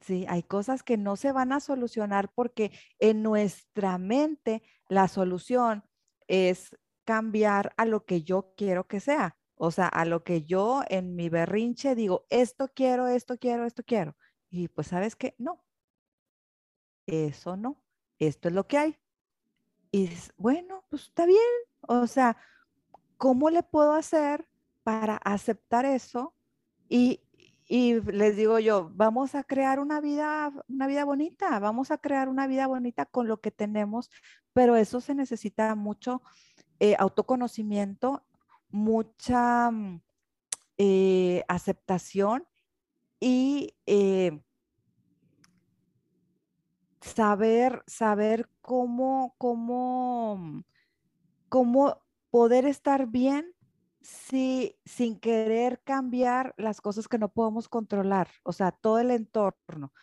Sí, hay cosas que no se van a solucionar porque en nuestra mente la solución es cambiar a lo que yo quiero que sea. O sea, a lo que yo en mi berrinche digo, esto quiero, esto quiero, esto quiero. Y pues, ¿sabes qué? No. Eso no. Esto es lo que hay. Y bueno, pues está bien. O sea, ¿cómo le puedo hacer para aceptar eso? Y, y les digo yo, vamos a crear una vida, una vida bonita, vamos a crear una vida bonita con lo que tenemos, pero eso se necesita mucho eh, autoconocimiento, mucha mm, eh, aceptación y eh, saber, saber cómo, cómo, cómo poder estar bien si, sin querer cambiar las cosas que no podemos controlar, o sea, todo el entorno.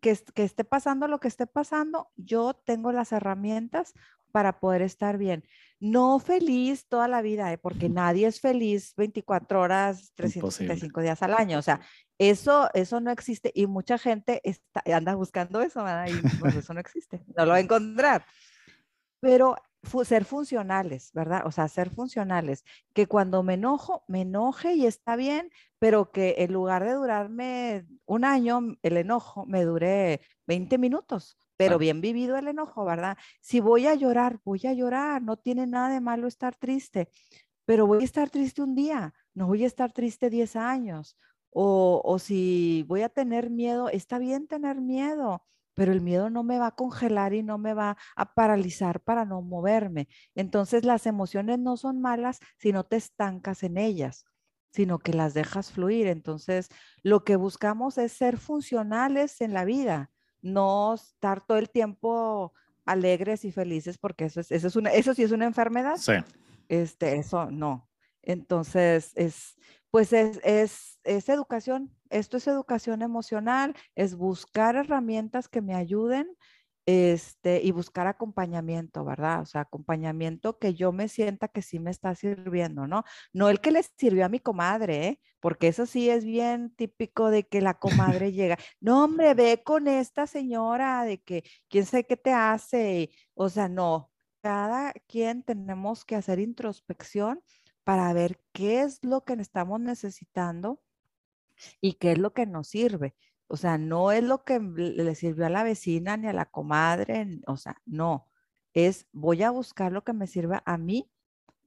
Que, que esté pasando lo que esté pasando, yo tengo las herramientas para poder estar bien. No feliz toda la vida, ¿eh? porque nadie es feliz 24 horas, 365 días al año. O sea, eso, eso no existe y mucha gente está, anda buscando eso, ¿verdad? Y pues eso no existe, no lo va a encontrar. Pero ser funcionales, ¿verdad? O sea, ser funcionales, que cuando me enojo, me enoje y está bien, pero que en lugar de durarme un año, el enojo me dure 20 minutos, pero bien vivido el enojo, ¿verdad? Si voy a llorar, voy a llorar, no tiene nada de malo estar triste, pero voy a estar triste un día, no voy a estar triste 10 años o, si voy a tener miedo, está bien tener miedo, pero el miedo no me va a congelar y no me va a paralizar para no moverme. Entonces las emociones no son malas si no te estancas en ellas, sino que las dejas fluir. Entonces lo que buscamos es ser funcionales en la vida, no estar todo el tiempo alegres y felices porque eso, es, eso, es una, eso sí es una enfermedad.
Sí.
Este, eso no. Entonces, es, pues es, es, educación, esto es educación emocional, es buscar herramientas que me ayuden este, y buscar acompañamiento, ¿verdad? O sea, acompañamiento que yo me sienta que sí me está sirviendo, ¿no? No el que le sirvió a mi comadre, ¿eh? porque eso sí es bien típico de que la comadre llega, no, hombre, ve con esta señora de que quién sabe qué te hace, o sea, no, cada quien tenemos que hacer introspección para ver qué es lo que estamos necesitando y qué es lo que nos sirve. O sea, no es lo que le sirvió a la vecina ni a la comadre, o sea, no, es voy a buscar lo que me sirva a mí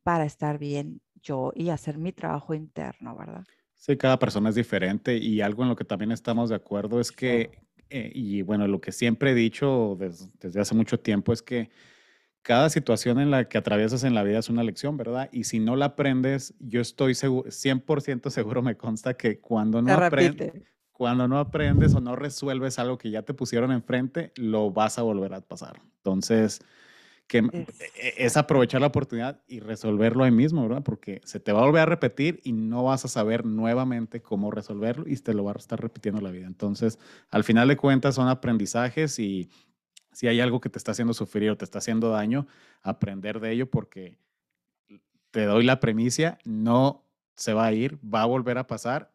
para estar bien yo y hacer mi trabajo interno, ¿verdad?
Sí, cada persona es diferente y algo en lo que también estamos de acuerdo es que, eh, y bueno, lo que siempre he dicho desde hace mucho tiempo es que cada situación en la que atraviesas en la vida es una lección, ¿verdad? Y si no la aprendes, yo estoy seguro, 100% seguro me consta que cuando no aprendes, cuando no aprendes o no resuelves algo que ya te pusieron enfrente, lo vas a volver a pasar. Entonces, que e, es. aprovechar la oportunidad y resolverlo ahí mismo, ¿verdad? Porque se te va a volver a repetir y no vas a saber nuevamente cómo resolverlo y te lo va a estar repitiendo la vida. Entonces, al final de cuentas son aprendizajes y si hay algo que te está haciendo sufrir o te está haciendo daño, aprender de ello porque te doy la premisa, no se va a ir, va a volver a pasar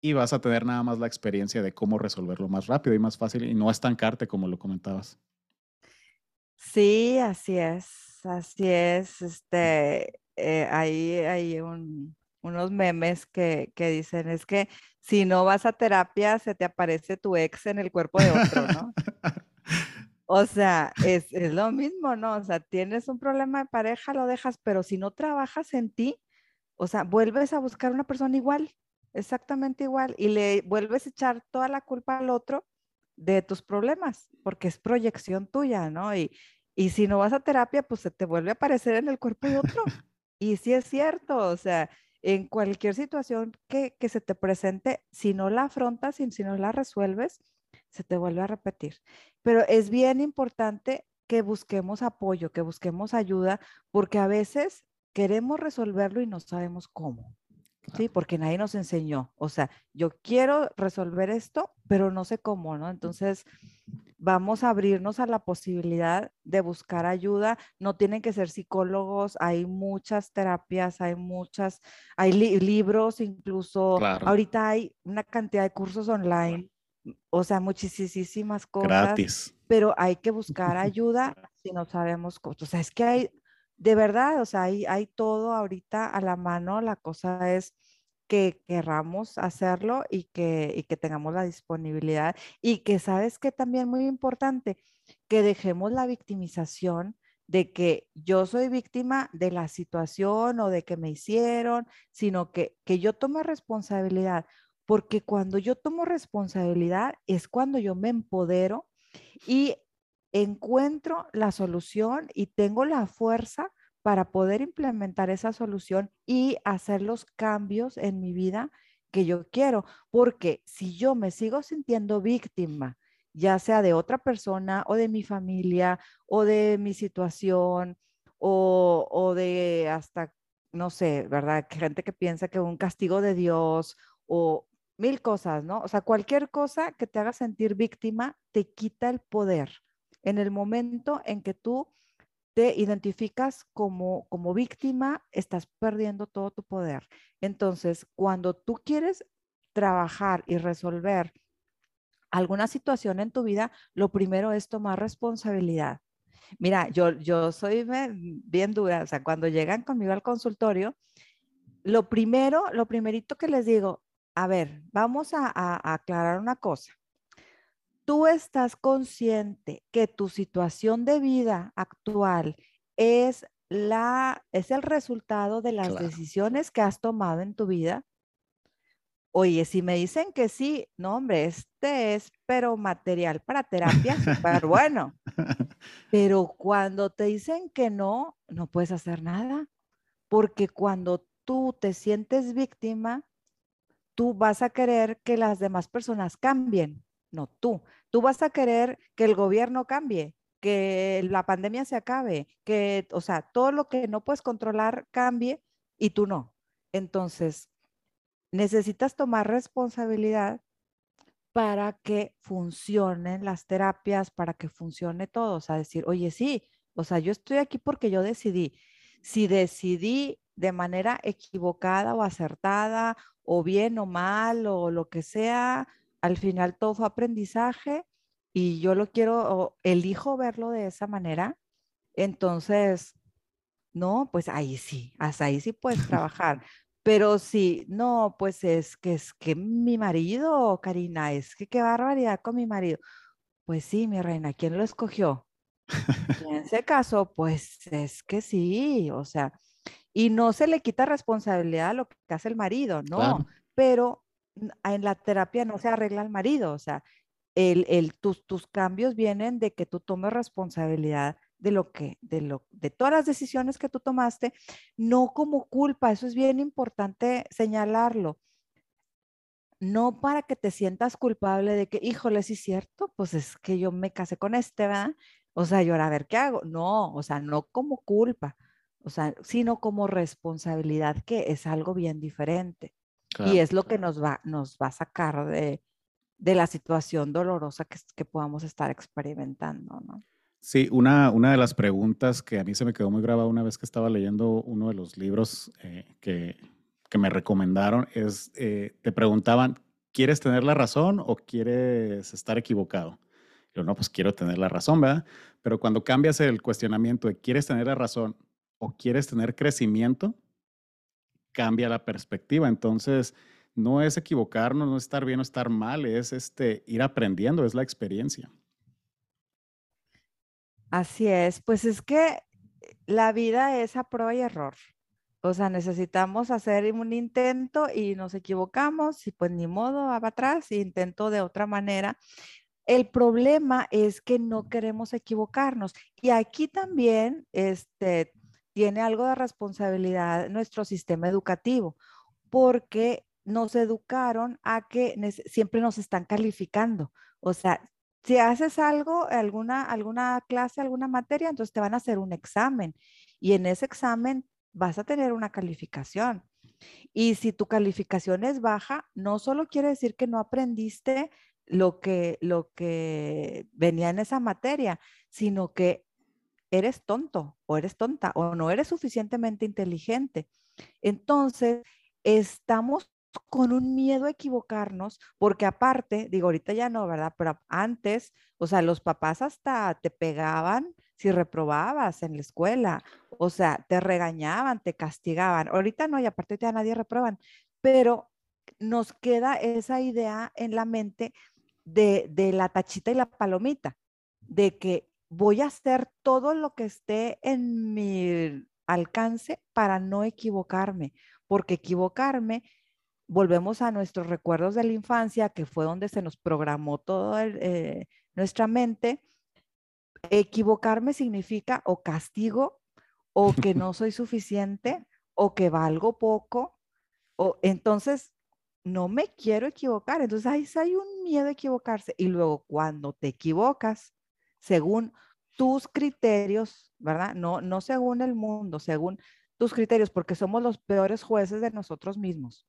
y vas a tener nada más la experiencia de cómo resolverlo más rápido y más fácil y no estancarte como lo comentabas.
Sí, así es, así es. Este, eh, ahí hay unos memes que, que dicen, es que si no vas a terapia, se te aparece tu ex en el cuerpo de otro, ¿no? O sea, es, lo mismo, ¿no? O sea, tienes un problema de pareja, lo dejas, pero si no trabajas en ti, o sea, vuelves a buscar una persona igual, exactamente igual, y le vuelves a echar toda la culpa al otro de tus problemas, porque es proyección tuya, ¿no? Y, y si no vas a terapia, pues se te vuelve a aparecer en el cuerpo de otro. Y sí es cierto, o sea, en cualquier situación que, que se te presente, si no la afrontas y si no la resuelves, se te vuelve a repetir. Pero es bien importante que busquemos apoyo, que busquemos ayuda, porque a veces queremos resolverlo y no sabemos cómo. Sí, porque nadie nos enseñó. O sea, yo quiero resolver esto, pero no sé cómo, ¿no? Entonces, vamos a abrirnos a la posibilidad de buscar ayuda. No tienen que ser psicólogos, hay muchas terapias, hay muchas, hay libros incluso. Ahorita hay una cantidad de cursos online o sea, muchísimas cosas. Gratis. Pero hay que buscar ayuda si no sabemos cómo. O sea, es que hay, de verdad, o sea, hay, hay todo ahorita a la mano. La cosa es que querramos hacerlo y que, y que tengamos la disponibilidad. Y que, ¿sabes que También muy importante, que dejemos la victimización de que yo soy víctima de la situación o de que me hicieron, sino que, que yo tome responsabilidad porque cuando yo tomo responsabilidad es cuando yo me empodero y encuentro la solución y tengo la fuerza para poder implementar esa solución y hacer los cambios en mi vida que yo quiero. Porque si yo me sigo sintiendo víctima, ya sea de otra persona o de mi familia o de mi situación o, o de hasta, no sé, ¿verdad? Gente que piensa que un castigo de Dios o mil cosas, ¿no? O sea, cualquier cosa que te haga sentir víctima te quita el poder. En el momento en que tú te identificas como, como víctima, estás perdiendo todo tu poder. Entonces, cuando tú quieres trabajar y resolver alguna situación en tu vida, lo primero es tomar responsabilidad. Mira, yo, yo soy bien dura, o sea, cuando llegan conmigo al consultorio, lo primero, lo primerito que les digo, a ver, vamos a, aclarar una cosa. Tú estás consciente que tu situación de vida actual es la es el resultado de las decisiones que has tomado en tu vida. Oye, si me dicen que sí, no, hombre, este es pero material para terapia, súper bueno. Pero cuando te dicen que no, no puedes hacer nada, porque cuando tú te sientes víctima, tú vas a querer que las demás personas cambien, no tú. Tú vas a querer que el gobierno cambie, que la pandemia se acabe, que, o sea, todo lo que no puedes controlar cambie y tú no. Entonces, necesitas tomar responsabilidad para que funcionen las terapias, para que funcione todo. O sea, decir, oye, sí, o sea, yo estoy aquí porque yo decidí. Si decidí de manera equivocada o acertada, o bien o mal, o lo que sea, al final todo fue aprendizaje y yo lo quiero, o elijo verlo de esa manera, entonces, no, pues ahí sí, hasta ahí sí puedes trabajar. Pero sí, no, pues es que es que mi marido, Karina, es que qué barbaridad con mi marido. Pues sí, mi reina, ¿quién lo escogió? en ese caso, pues es que sí, o sea, y no se le quita responsabilidad a lo que hace el marido, no, pero en la terapia no se arregla el marido, o sea, el, el, tus, tus cambios vienen de que tú tomes responsabilidad de lo que, de lo, de todas las decisiones que tú tomaste, no como culpa, eso es bien importante señalarlo. No para que te sientas culpable de que, híjole, sí es cierto, pues es que yo me casé con este, ¿verdad? O sea, yo a ver qué hago. No, o sea, no como culpa, o sea, sino como responsabilidad, que es algo bien diferente. Y es lo que nos va, nos va a sacar de, de la situación dolorosa que, que podamos estar experimentando, ¿no?
Sí, una, una de las preguntas que a mí se me quedó muy grabada una vez que estaba leyendo uno de los libros eh, que, que, me recomendaron es, eh, te preguntaban, ¿quieres tener la razón o quieres estar equivocado? Yo, no, pues quiero tener la razón, ¿verdad? Pero cuando cambias el cuestionamiento de ¿quieres tener la razón o quieres tener crecimiento? Cambia la perspectiva. Entonces, no es equivocarnos, no es estar bien o estar mal, es este, ir aprendiendo, es la experiencia.
Así es, pues es que la vida es a prueba y error. O sea, necesitamos hacer un intento y nos equivocamos y pues ni modo, va atrás, intento de otra manera. El problema es que no queremos equivocarnos. Y aquí también este, tiene algo de responsabilidad nuestro sistema educativo, porque nos educaron a que siempre nos están calificando. O sea, si haces algo, alguna, alguna clase, alguna materia, entonces te van a hacer un examen y en ese examen vas a tener una calificación. Y si tu calificación es baja, no solo quiere decir que no aprendiste lo que, lo que venía en esa materia, sino que eres tonto o eres tonta o no eres suficientemente inteligente. Entonces, estamos con un miedo a equivocarnos, porque aparte, digo, ahorita ya no, ¿verdad? Pero antes, o sea, los papás hasta te pegaban si reprobabas en la escuela, o sea, te regañaban, te castigaban. Ahorita no, y aparte ya nadie reprueban, pero nos queda esa idea en la mente de, de la tachita y la palomita, de que voy a hacer todo lo que esté en mi alcance para no equivocarme, porque equivocarme volvemos a nuestros recuerdos de la infancia, que fue donde se nos programó toda eh, nuestra mente, equivocarme significa o castigo, o que no soy suficiente, o que valgo poco, o entonces no me quiero equivocar. Entonces ahí hay un miedo a equivocarse. Y luego cuando te equivocas, según tus criterios, ¿verdad? No, no según el mundo, según tus criterios, porque somos los peores jueces de nosotros mismos.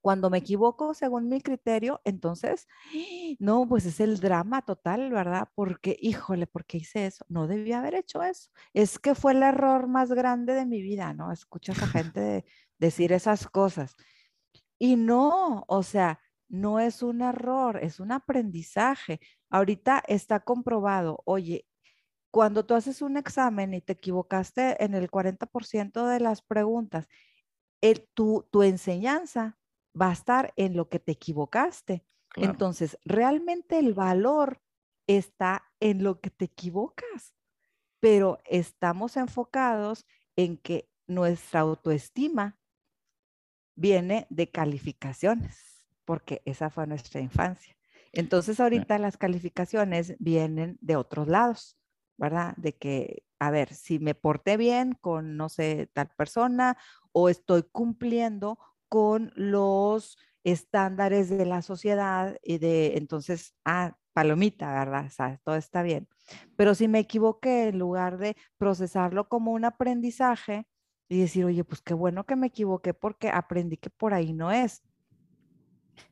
Cuando me equivoco según mi criterio, entonces, no, pues es el drama total, ¿verdad? Porque, híjole, ¿por qué hice eso? No debía haber hecho eso. Es que fue el error más grande de mi vida, ¿no? Escuchas a gente decir esas cosas. Y no, o sea, no es un error, es un aprendizaje. Ahorita está comprobado, oye, cuando tú haces un examen y te equivocaste en el 40% de las preguntas, el, tu, tu enseñanza va a estar en lo que te equivocaste. Entonces, realmente el valor está en lo que te equivocas, pero estamos enfocados en que nuestra autoestima viene de calificaciones, porque esa fue nuestra infancia. Entonces, ahorita las calificaciones vienen de otros lados, ¿verdad? De que, a ver, si me porté bien con, no sé, tal persona o estoy cumpliendo con los estándares de la sociedad y de entonces, ah, palomita, ¿verdad? O sea, todo está bien. Pero si me equivoqué, en lugar de procesarlo como un aprendizaje y decir, oye, pues qué bueno que me equivoqué porque aprendí que por ahí no es.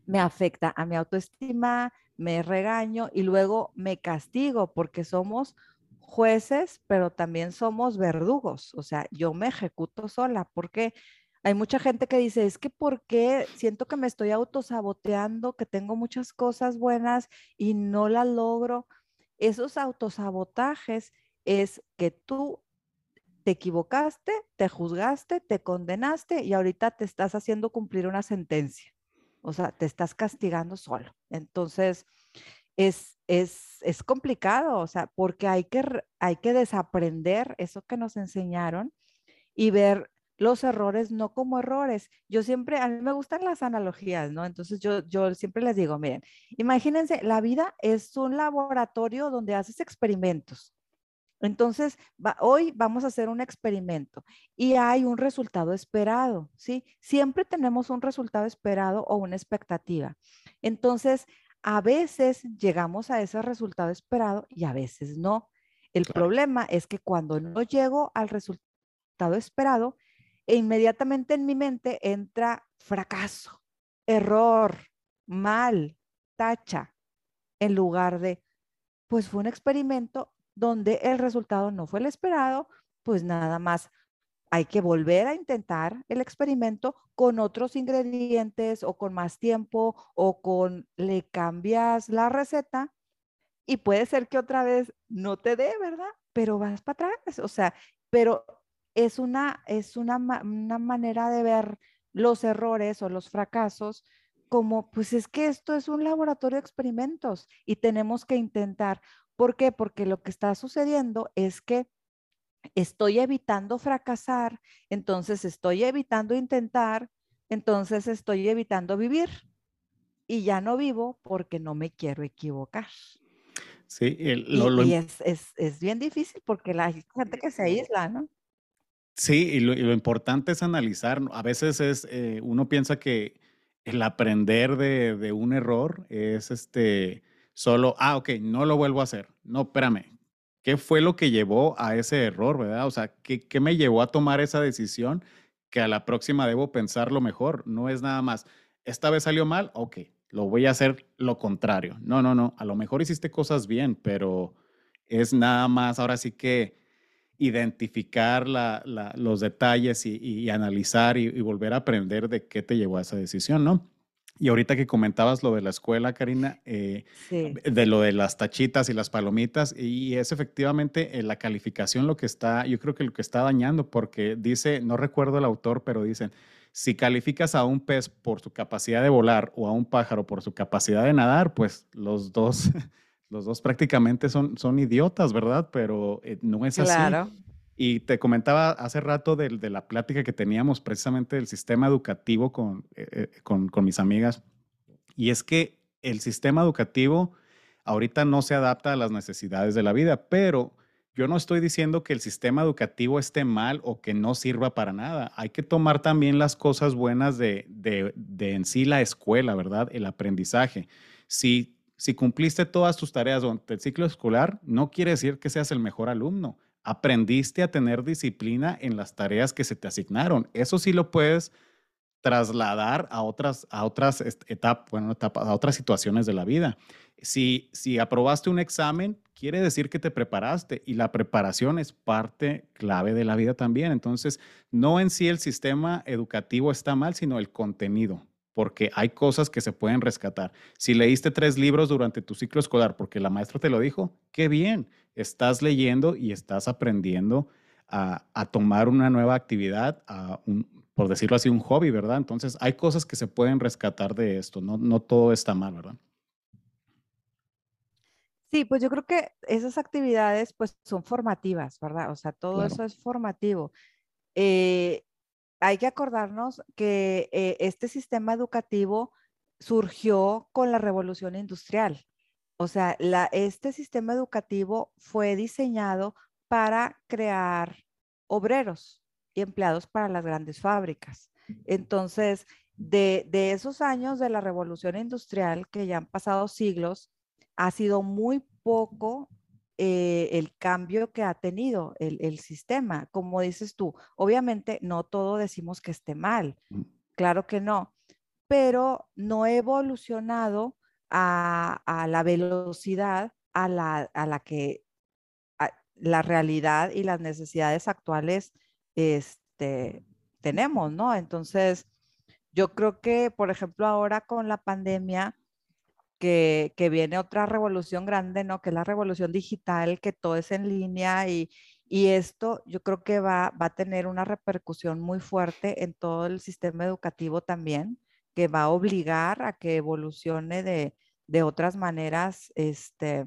Me afecta a mi autoestima, me regaño y luego me castigo porque somos jueces, pero también somos verdugos. O sea, yo me ejecuto sola porque hay mucha gente que dice, es que porque siento que me estoy autosaboteando, que tengo muchas cosas buenas y no las logro. Esos autosabotajes es que tú te equivocaste, te juzgaste, te condenaste y ahorita te estás haciendo cumplir una sentencia. O sea, te estás castigando solo. Entonces, es, es, es complicado, o sea, porque hay que, hay que desaprender eso que nos enseñaron y ver los errores no como errores. Yo siempre, a mí me gustan las analogías, ¿no? Entonces yo, yo siempre les digo, miren, imagínense, la vida es un laboratorio donde haces experimentos. Entonces, hoy vamos a hacer un experimento y hay un resultado esperado, ¿sí? Siempre tenemos un resultado esperado o una expectativa. Entonces, a veces llegamos a ese resultado esperado y a veces no. El problema es que cuando no llego al resultado esperado, e inmediatamente en mi mente entra fracaso, error, mal, tacha, en lugar de, pues fue un experimento donde el resultado no fue el esperado, pues nada más hay que volver a intentar el experimento con otros ingredientes o con más tiempo o con le cambias la receta y puede ser que otra vez no te dé, ¿verdad? Pero vas para atrás, o sea, pero es una, es una, una manera de ver los errores o los fracasos como, pues es que esto es un laboratorio de experimentos y tenemos que intentar. ¿Por qué? Porque lo que está sucediendo es que estoy evitando fracasar, entonces estoy evitando intentar, entonces estoy evitando vivir. Y ya no vivo porque no me quiero equivocar.
Sí,
y, es, es, bien difícil porque la gente que se aísla, ¿no?
Sí, y lo, importante es analizar. A veces es, eh, uno piensa que el aprender de, de, un error es este, solo, ah, ok, no lo vuelvo a hacer. No, espérame, ¿qué fue lo que llevó a ese error, verdad? O sea, ¿qué, ¿qué, me llevó a tomar esa decisión que a la próxima debo pensarlo mejor? No es nada más, esta vez salió mal, ok, lo voy a hacer lo contrario. No, no, no, a lo mejor hiciste cosas bien, pero es nada más, ahora sí que identificar los detalles y, analizar y, volver a aprender de qué te llevó a esa decisión, ¿no? Y ahorita que comentabas lo de la escuela, Karina, eh, de lo de las tachitas y las palomitas, y es efectivamente eh, la calificación lo que está, yo creo que lo que está dañando, porque dice, no recuerdo el autor, pero dicen, si calificas a un pez por su capacidad de volar o a un pájaro por su capacidad de nadar, pues los dos los dos prácticamente son, son idiotas, ¿verdad? Pero eh, no es así. Y te comentaba hace rato de, la plática que teníamos precisamente del sistema educativo con, eh, eh, con, mis amigas. Y es que el sistema educativo ahorita no se adapta a las necesidades de la vida, pero yo no estoy diciendo que el sistema educativo esté mal o que no sirva para nada. Hay que tomar también las cosas buenas de, de, de en sí la escuela, ¿verdad? El aprendizaje. Si si cumpliste todas tus tareas durante el ciclo escolar, no quiere decir que seas el mejor alumno. Aprendiste a tener disciplina en las tareas que se te asignaron. Eso sí lo puedes trasladar a otras, a otras etapas, bueno, a otras situaciones de la vida. Si, si aprobaste un examen, quiere decir que te preparaste y la preparación es parte clave de la vida también. Entonces, no en sí el sistema educativo está mal, sino el contenido porque hay cosas que se pueden rescatar. Si leíste tres libros durante tu ciclo escolar porque la maestra te lo dijo, qué bien, estás leyendo y estás aprendiendo a, tomar una nueva actividad, a por decirlo así, un hobby, ¿verdad? Entonces, hay cosas que se pueden rescatar de esto, no, no todo está mal, ¿verdad?
Sí, pues yo creo que esas actividades pues son formativas, ¿verdad? O sea, todo eso es formativo. Eh, hay que acordarnos que eh, este sistema educativo surgió con la revolución industrial. O sea, este sistema educativo fue diseñado para crear obreros y empleados para las grandes fábricas. Entonces, de, de esos años de la revolución industrial, que ya han pasado siglos, ha sido muy poco eh, el cambio que ha tenido el, sistema. Como dices tú, obviamente no todo decimos que esté mal, mm. claro que no, pero no he evolucionado a, la velocidad a la, a la que la realidad y las necesidades actuales este, tenemos, ¿no? Entonces, yo creo que, por ejemplo, ahora con la pandemia, que, que, viene otra revolución grande, ¿no? Que es la revolución digital, que todo es en línea y, y esto yo creo que va, va, a tener una repercusión muy fuerte en todo el sistema educativo también, que va a obligar a que evolucione de, de otras maneras, este,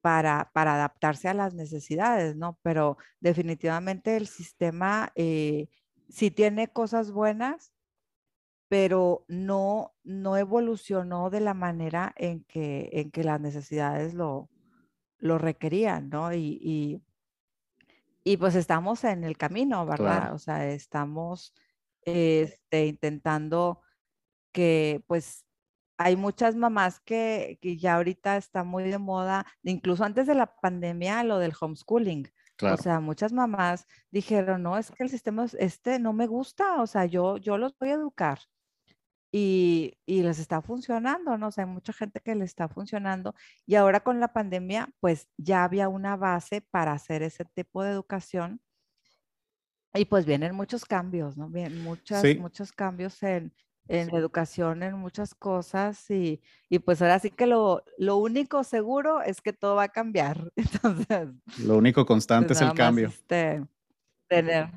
para, para, adaptarse a las necesidades, ¿no? Pero definitivamente el sistema eh, sí tiene cosas buenas, pero no, no evolucionó de la manera en que, en que las necesidades lo, lo requerían, ¿no? Y, y, y, pues estamos en el camino, ¿verdad? O sea, estamos este, intentando que pues hay muchas mamás que, que, ya ahorita está muy de moda, incluso antes de la pandemia, lo del homeschooling. O sea, muchas mamás dijeron, no, es que el sistema este no me gusta, o sea, yo, yo los voy a educar. Y, y les está funcionando, ¿no? O sea, hay mucha gente que le está funcionando. Y ahora con la pandemia, pues ya había una base para hacer ese tipo de educación. Y pues vienen muchos cambios, ¿no? Vienen muchas, muchos cambios en, en educación, en muchas cosas y, y, pues ahora sí que lo, lo único seguro es que todo va a cambiar. Entonces,
lo único constante
pues
es el cambio.
Este, tener.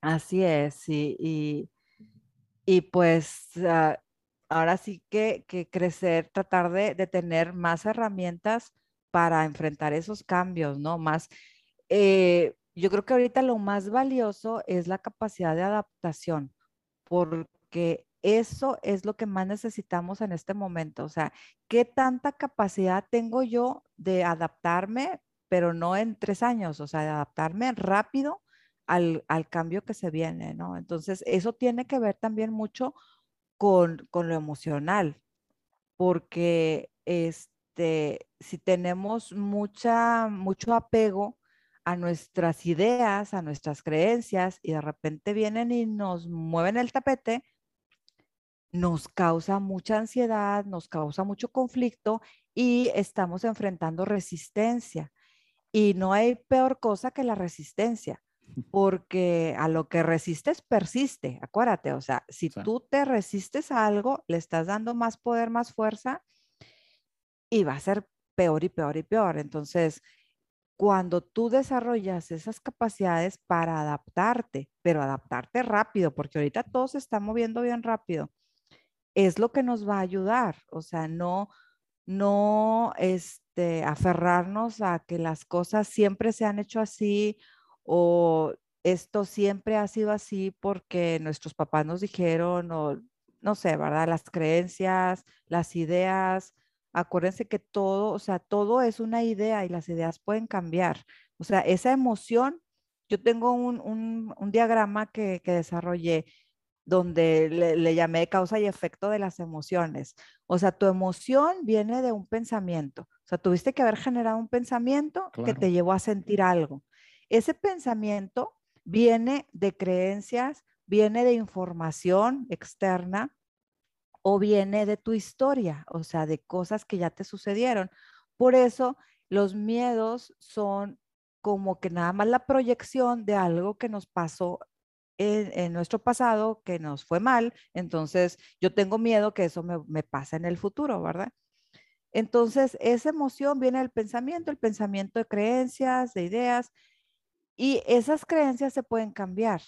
Así es, y, y, y pues uh, ahora sí que, que, crecer, tratar de, de, tener más herramientas para enfrentar esos cambios, ¿no? Más, eh, yo creo que ahorita lo más valioso es la capacidad de adaptación, porque que eso es lo que más necesitamos en este momento. O sea, ¿qué tanta capacidad tengo yo de adaptarme, pero no en tres años? O sea, de adaptarme rápido al, cambio que se viene, ¿no? Entonces, eso tiene que ver también mucho con, con lo emocional, porque este, si tenemos mucha, mucho apego a nuestras ideas, a nuestras creencias, y de repente vienen y nos mueven el tapete, nos causa mucha ansiedad, nos causa mucho conflicto y estamos enfrentando resistencia. Y no hay peor cosa que la resistencia, porque a lo que resistes persiste, acuérdate, o sea, si tú te resistes a algo, le estás dando más poder, más fuerza y va a ser peor y peor y peor. Entonces, cuando tú desarrollas esas capacidades para adaptarte, pero adaptarte rápido, porque ahorita todo se está moviendo bien rápido, es lo que nos va a ayudar. O sea, no, no este, aferrarnos a que las cosas siempre se han hecho así o esto siempre ha sido así porque nuestros papás nos dijeron o no sé, ¿verdad? Las creencias, las ideas. Acuérdense que todo, o sea, todo es una idea y las ideas pueden cambiar. O sea, esa emoción, yo tengo un, un, diagrama que, que desarrollé donde le, llamé causa y efecto de las emociones. O sea, tu emoción viene de un pensamiento. O sea, tuviste que haber generado un pensamiento que te llevó a sentir algo. Ese pensamiento viene de creencias, viene de información externa o viene de tu historia, o sea, de cosas que ya te sucedieron. Por eso los miedos son como que nada más la proyección de algo que nos pasó en, nuestro pasado que nos fue mal, entonces yo tengo miedo que eso me, me pase en el futuro, ¿verdad? Entonces, esa emoción viene del pensamiento, el pensamiento de creencias, de ideas, y esas creencias se pueden cambiar,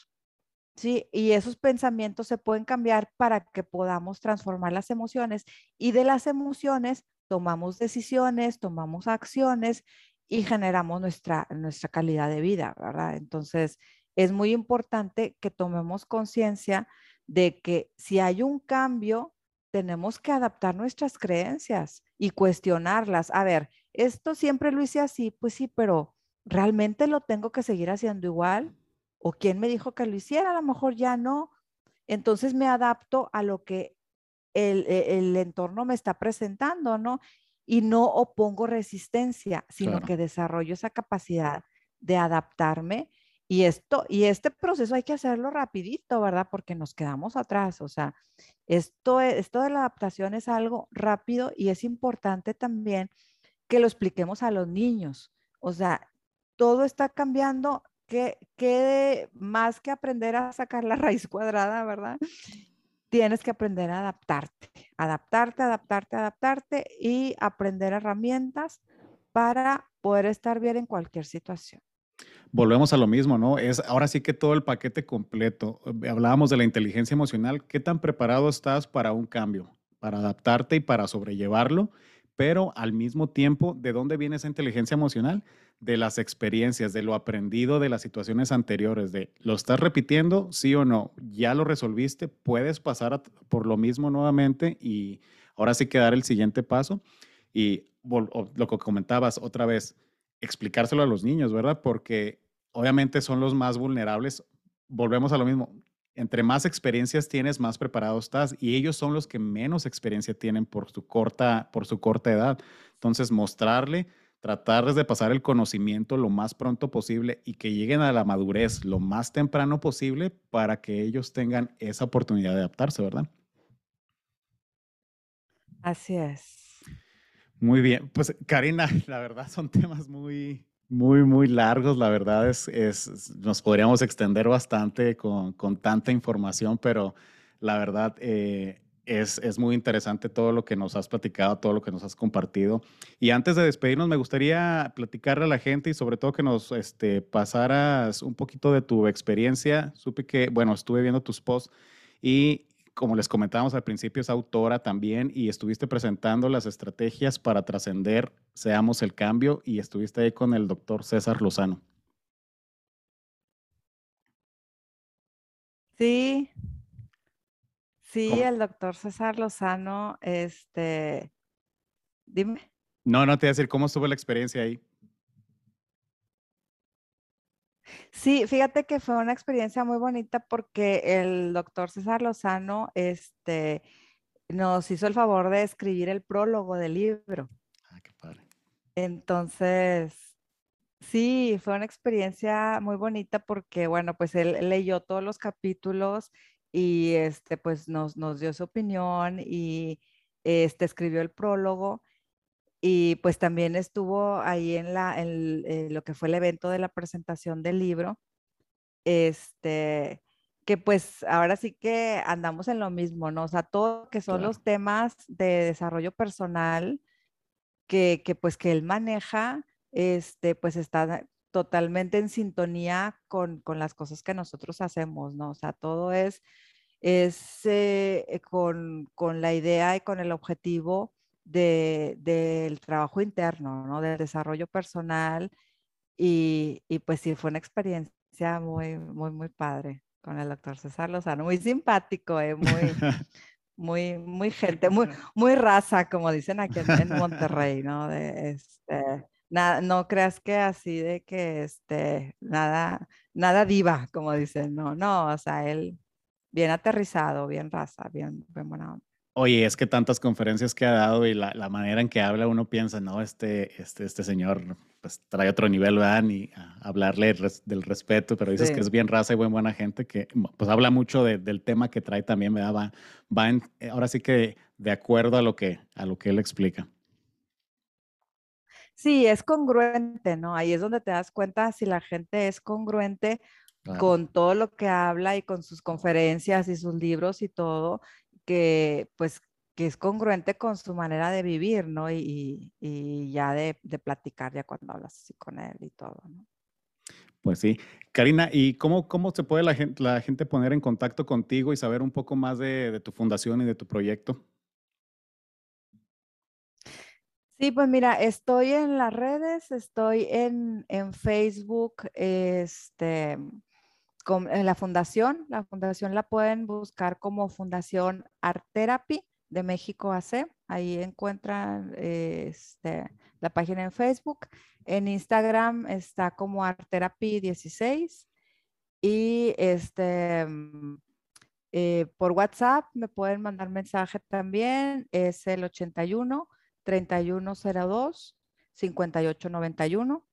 ¿sí? Y esos pensamientos se pueden cambiar para que podamos transformar las emociones y de las emociones tomamos decisiones, tomamos acciones y generamos nuestra, nuestra calidad de vida, ¿verdad? Entonces, es muy importante que tomemos conciencia de que si hay un cambio, tenemos que adaptar nuestras creencias y cuestionarlas. A ver, esto siempre lo hice así, pues sí, pero ¿realmente lo tengo que seguir haciendo igual? ¿O quién me dijo que lo hiciera? A lo mejor ya no. Entonces me adapto a lo que el, e, el entorno me está presentando, ¿no? Y no opongo resistencia, sino que desarrollo esa capacidad de adaptarme Y esto, y este proceso hay que hacerlo rapidito, ¿verdad? Porque nos quedamos atrás. O sea, esto, e, esto de la adaptación es algo rápido y es importante también que lo expliquemos a los niños. O sea, todo está cambiando, que, que más que aprender a sacar la raíz cuadrada, ¿verdad? Tienes que aprender a adaptarte, adaptarte, adaptarte, adaptarte y aprender herramientas para poder estar bien en cualquier situación
volvemos a lo mismo, ¿no? Es ahora sí que todo el paquete completo. Eh, hablábamos de la inteligencia emocional. ¿Qué tan preparado estás para un cambio, para adaptarte y para sobrellevarlo? Pero al mismo tiempo, ¿de dónde viene esa inteligencia emocional? De las experiencias, de lo aprendido de las situaciones anteriores, de lo estás repitiendo, sí o no, ya lo resolviste, puedes pasar por lo mismo nuevamente y ahora sí que dar el siguiente paso. Y lo que comentabas otra vez, explicárselo a los niños, ¿verdad? Porque obviamente son los más vulnerables. Volvemos a lo mismo. Entre más experiencias tienes, más preparado estás y ellos son los que menos experiencia tienen por su corta, por su corta edad. Entonces, mostrarle, tratarles de pasar el conocimiento lo más pronto posible y que lleguen a la madurez lo más temprano posible para que ellos tengan esa oportunidad de adaptarse, ¿verdad?
Así es.
Muy bien, pues Karina, la verdad son temas muy, muy, muy largos. La verdad es, es nos podríamos extender bastante con, con tanta información, pero la verdad eh, es, es, muy interesante todo lo que nos has platicado, todo lo que nos has compartido. Y antes de despedirnos, me gustaría platicarle a la gente y sobre todo que nos este, pasaras un poquito de tu experiencia. Supe que, bueno, estuve viendo tus posts y como les comentábamos al principio, es autora también y estuviste presentando las estrategias para trascender Seamos el Cambio y estuviste ahí con el doctor César Lozano.
Sí, sí, el doctor César Lozano, este, dime.
No, no te voy a decir cómo estuvo la experiencia ahí.
Sí, fíjate que fue una experiencia muy bonita porque el doctor César Lozano este, nos hizo el favor de escribir el prólogo del libro.
Ah, qué padre.
Entonces, sí, fue una experiencia muy bonita porque, bueno, pues él leyó todos los capítulos y este, pues nos, nos dio su opinión y este, escribió el prólogo y pues también estuvo ahí en, la, eh, lo que fue el evento de la presentación del libro, este, que pues ahora sí que andamos en lo mismo, ¿no? O sea, todo que son los temas de desarrollo personal que, que, pues que él maneja, este, pues está totalmente en sintonía con, con las cosas que nosotros hacemos, ¿no? O sea, todo es, es eh, con, con la idea y con el objetivo del trabajo interno, ¿no? Del desarrollo personal y, y, pues sí, fue una experiencia muy, muy, muy padre con el doctor César Lozano, muy simpático, ¿eh? muy, muy, muy gente, muy, muy raza, como dicen aquí en, Monterrey, ¿no? De, este, nada, no creas que así de que, este, nada, nada diva, como dicen, no, no, o sea, él bien aterrizado, bien raza, bien, bien buena onda.
Oye, es que tantas conferencias que ha dado y la, manera en que habla, uno piensa, no, este, este, este señor pues trae otro nivel, ¿verdad? Ni a hablarle del respeto, pero dices que es bien raza y buen buena gente, que pues habla mucho del tema que trae también, ¿verdad? Va, va en, eh, ahora sí que de acuerdo a lo que, a lo que él explica.
Sí, es congruente, ¿no? Ahí es donde te das cuenta si la gente es congruente con todo lo que habla y con sus conferencias y sus libros y todo, que pues que es congruente con su manera de vivir, ¿no? Y, ya de, platicar ya cuando hablas así con él y todo, ¿no?
Pues sí. Karina, ¿y cómo, cómo se puede la gente, la gente poner en contacto contigo y saber un poco más de, tu fundación y de tu proyecto?
Sí, pues mira, estoy en las redes, estoy en, en Facebook, este, en la fundación. La fundación la pueden buscar como Fundación Art Therapy de México AC. Ahí encuentran este, la página en Facebook. En Instagram está como Art Therapy 16. Y este, mm, eh, por WhatsApp me pueden mandar mensaje también. Es el 81 3102 5891.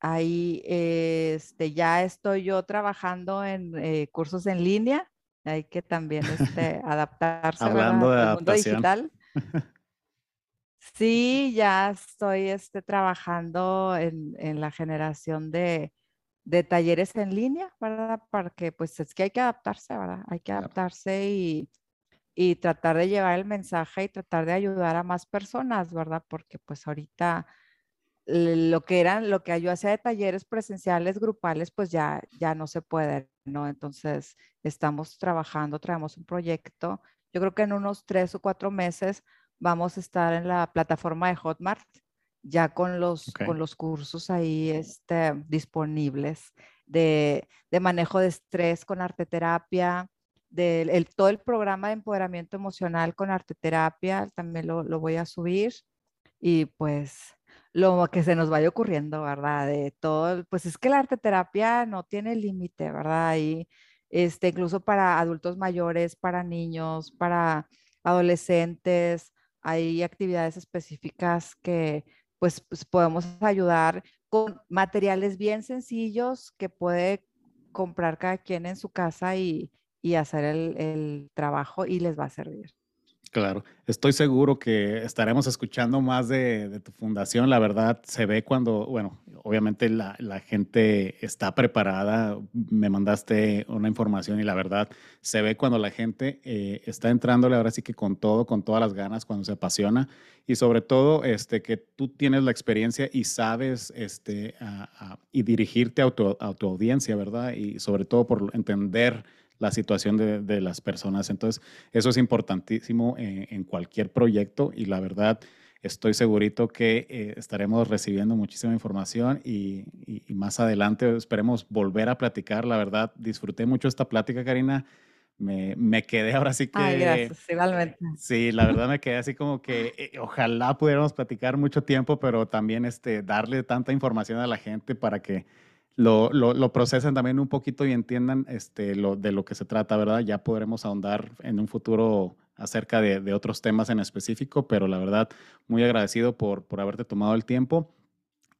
Ahí este, ya estoy yo trabajando en eh, cursos en línea. Hay que también este, adaptarse
Hablando de
al mundo digital. Sí, ya estoy este, trabajando en, en la generación de, de, talleres en línea, ¿verdad? Porque pues es que hay que adaptarse, ¿verdad? Hay que adaptarse y, y tratar de llevar el mensaje y tratar de ayudar a más personas, ¿verdad? Porque pues ahorita lo que eran, lo que yo hacía de talleres presenciales, grupales, pues ya, ya no se puede, ¿no? Entonces, estamos trabajando, traemos un proyecto. Yo creo que en unos tres o cuatro meses vamos a estar en la plataforma de Hotmart, ya con los, con los cursos ahí este, disponibles de, de manejo de estrés con arteterapia, del el, todo el programa de empoderamiento emocional con arteterapia, también lo, lo voy a subir. Y pues lo que se nos vaya ocurriendo, ¿verdad? De todo, pues es que la arteterapia no tiene límite, ¿verdad? Y este, incluso para adultos mayores, para niños, para adolescentes, hay actividades específicas que pues, pues podemos ayudar con materiales bien sencillos que puede comprar cada quien en su casa y, y hacer el, el trabajo y les va a servir.
Claro, estoy seguro que estaremos escuchando más de, tu fundación. La verdad, se ve cuando, bueno, obviamente la, gente está preparada. Me mandaste una información y la verdad, se ve cuando la gente eh, está entrándole ahora sí que con todo, con todas las ganas, cuando se apasiona y sobre todo este, que tú tienes la experiencia y sabes este, y dirigirte a tu audiencia, ¿verdad? Y sobre todo por entender la situación de, las personas. Entonces, eso es importantísimo en, cualquier proyecto y la verdad, estoy segurito que eh, estaremos recibiendo muchísima información y, más adelante esperemos volver a platicar. La verdad, disfruté mucho esta plática, Karina. Me, quedé ahora sí que...
Ay, gracias, igualmente.
Sí, la verdad me quedé así como que eh, ojalá pudiéramos platicar mucho tiempo, pero también este, darle tanta información a la gente para que lo, lo, procesen también un poquito y entiendan este, lo, de lo que se trata, ¿verdad? Ya podremos ahondar en un futuro acerca de, de, otros temas en específico, pero la verdad, muy agradecido por, por haberte tomado el tiempo.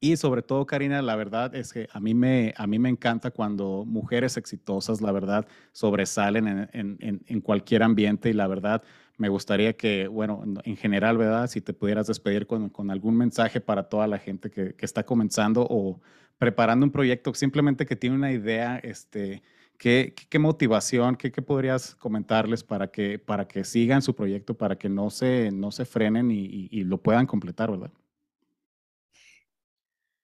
Y sobre todo, Karina, la verdad es que a mí me, a mí me encanta cuando mujeres exitosas, la verdad, sobresalen en, en, en cualquier ambiente y la verdad, me gustaría que, bueno, en general, ¿verdad? Si te pudieras despedir con, con algún mensaje para toda la gente que, que, está comenzando o preparando un proyecto, simplemente que tiene una idea, este, ¿qué, qué motivación, qué, podrías comentarles para que, para que sigan su proyecto, para que no se, no se frenen y, lo puedan completar, ¿verdad?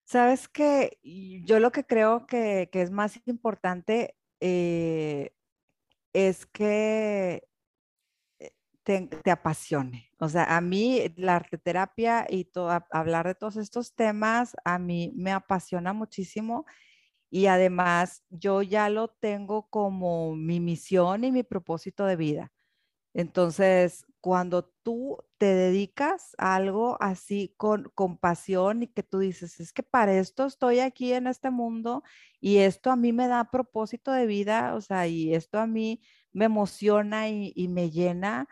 Sabes que yo lo que creo que, que es más importante eh, es que eh, te, apasione. O sea, a mí la arteterapia y hablar de todos estos temas, a mí me apasiona muchísimo y además yo ya lo tengo como mi misión y mi propósito de vida. Entonces, cuando tú te dedicas a algo así con, con pasión y que tú dices, es que para esto estoy aquí en este mundo y esto a mí me da propósito de vida, o sea, y esto a mí me emociona y, y me llena,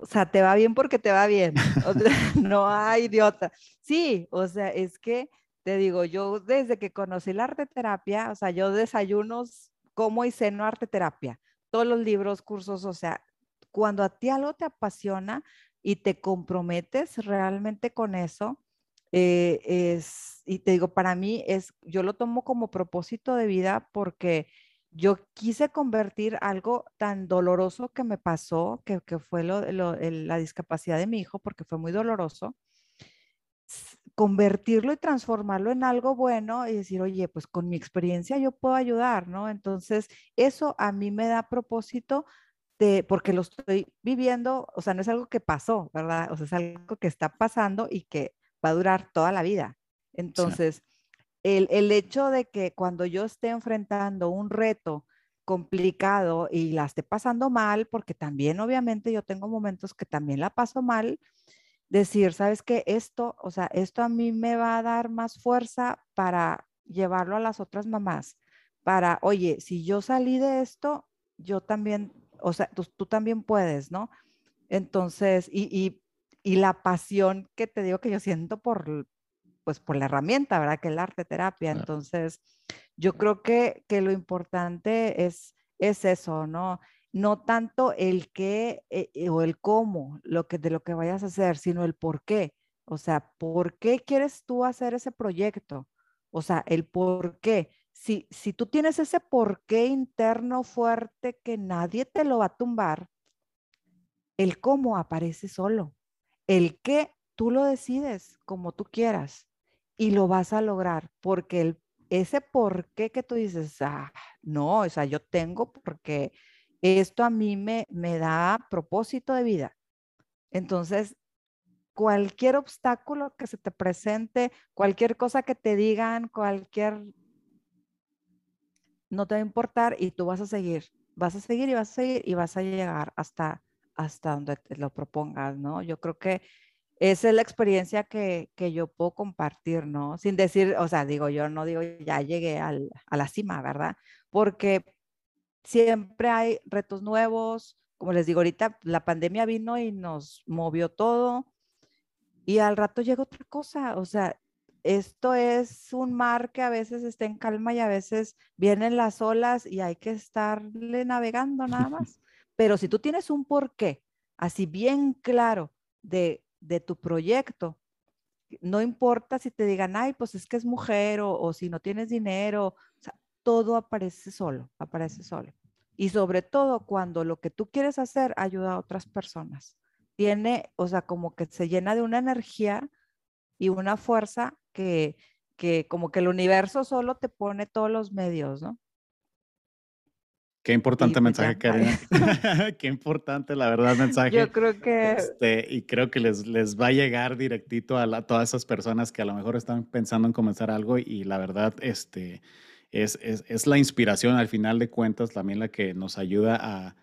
o sea, te va bien porque te va bien. no hay idiota. Sí, o sea, es que te digo, yo desde que conocí la arte terapia, o sea, yo desayunos, como y ceno arte terapia. Todos los libros, cursos, o sea, cuando a ti algo te apasiona y te comprometes realmente con eso, eh, es, y te digo, para mí es, yo lo tomo como propósito de vida porque yo quise convertir algo tan doloroso que me pasó, que, fue la discapacidad de mi hijo, porque fue muy doloroso, convertirlo y transformarlo en algo bueno y decir, oye, pues con mi experiencia yo puedo ayudar, ¿no? Entonces, eso a mí me da propósito de, porque lo estoy viviendo, o sea, no es algo que pasó, ¿verdad? O sea, es algo que está pasando y que va a durar toda la vida. Entonces, el, hecho de que cuando yo esté enfrentando un reto complicado y la esté pasando mal, porque también obviamente yo tengo momentos que también la paso mal, decir, sabes que esto, o sea, esto a mí me va a dar más fuerza para llevarlo a las otras mamás, para, oye, si yo salí de esto, yo también, o sea, tú, también puedes, ¿no? Entonces, y, y, la pasión que te digo que yo siento por, pues por la herramienta, ¿verdad? Que es la arte terapia. Entonces, yo creo que, que lo importante es, es eso, ¿no? No tanto el qué eh, eh, o el cómo lo que, de lo que vayas a hacer, sino el por qué. O sea, ¿por qué quieres tú hacer ese proyecto? O sea, el por qué. Si, si tú tienes ese por qué interno fuerte que nadie te lo va a tumbar, el cómo aparece solo. El qué tú lo decides como tú quieras y lo vas a lograr porque ese por qué que tú dices, ah, no, o sea, yo tengo porque esto a mí me, me da propósito de vida. Entonces, cualquier obstáculo que se te presente, cualquier cosa que te digan, cualquier, no te va a importar y tú vas a seguir, vas a seguir y vas a seguir y vas a llegar hasta, hasta donde te lo propongas, ¿no? Yo creo que esa es la experiencia que, que, yo puedo compartir, ¿no? Sin decir, o sea, digo, yo no digo, ya llegué al, a la cima, ¿verdad? Porque siempre hay retos nuevos, como les digo, ahorita la pandemia vino y nos movió todo y al rato llega otra cosa, o sea, esto es un mar que a veces está en calma y a veces vienen las olas y hay que estarle navegando nada más. Pero si tú tienes un porqué, así bien claro de, de tu proyecto, no importa si te digan, ay, pues es que es mujer o, o si no tienes dinero, todo aparece solo, aparece solo. Y sobre todo cuando lo que tú quieres hacer ayuda a otras personas tiene, o sea, como que se llena de una energía y una fuerza que, que como que el universo solo te pone todos los medios, ¿no?
Qué importante mensaje, Karina. Qué importante, la verdad, mensaje.
Yo creo que...
Este, y creo que les, les va a llegar directito a, todas esas personas que a lo mejor están pensando en comenzar algo y, la verdad, este, es, es, es, la inspiración al final de cuentas también la que nos ayuda a,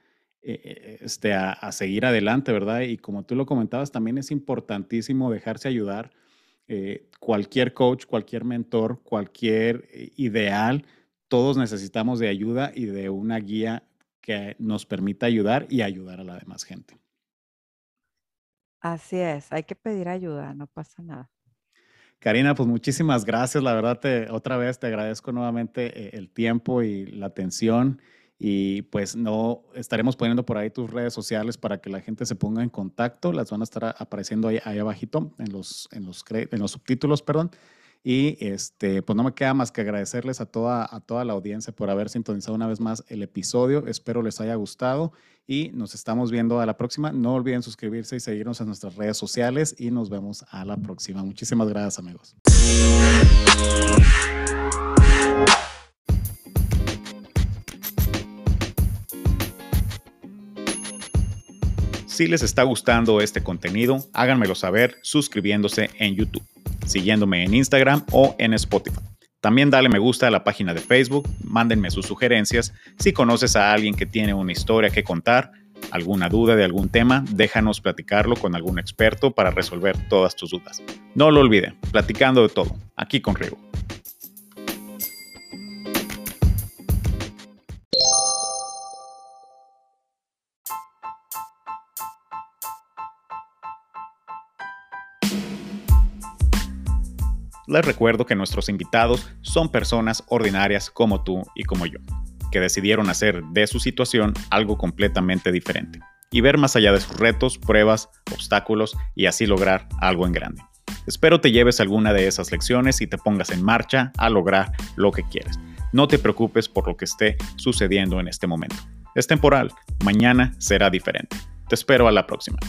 eh, eh, este, a, seguir adelante, ¿verdad? Y como tú lo comentabas, también es importantísimo dejarse ayudar. Eh, cualquier coach, cualquier mentor, cualquier ideal, todos necesitamos de ayuda y de una guía que nos permita ayudar y ayudar a la demás gente.
Así es, hay que pedir ayuda, no pasa nada.
Karina, pues muchísimas gracias. La verdad, te, otra vez te agradezco nuevamente el tiempo y la atención y pues no estaremos poniendo por ahí tus redes sociales para que la gente se ponga en contacto. Las van a estar apareciendo ahí, ahí abajito en los, en, los, en los subtítulos, perdón. Y este, pues no me queda más que agradecerles a toda, a toda la audiencia por haber sintonizado una vez más el episodio. Espero les haya gustado y nos estamos viendo a la próxima. No olviden suscribirse y seguirnos en nuestras redes sociales y nos vemos a la próxima. Muchísimas gracias amigos. Si les está gustando este contenido, háganmelo saber suscribiéndose en YouTube, siguiéndome en Instagram o en Spotify. También dale me gusta a la página de Facebook, mándenme sus sugerencias. Si conoces a alguien que tiene una historia que contar, alguna duda de algún tema, déjanos platicarlo con algún experto para resolver todas tus dudas. No lo olviden, platicando de todo, aquí con Rigo. Les recuerdo que nuestros invitados son personas ordinarias como tú y como yo, que decidieron hacer de su situación algo completamente diferente y ver más allá de sus retos, pruebas, obstáculos y así lograr algo en grande. Espero te lleves alguna de esas lecciones y te pongas en marcha a lograr lo que quieres. No te preocupes por lo que esté sucediendo en este momento. Es temporal, mañana será diferente. Te espero a la próxima.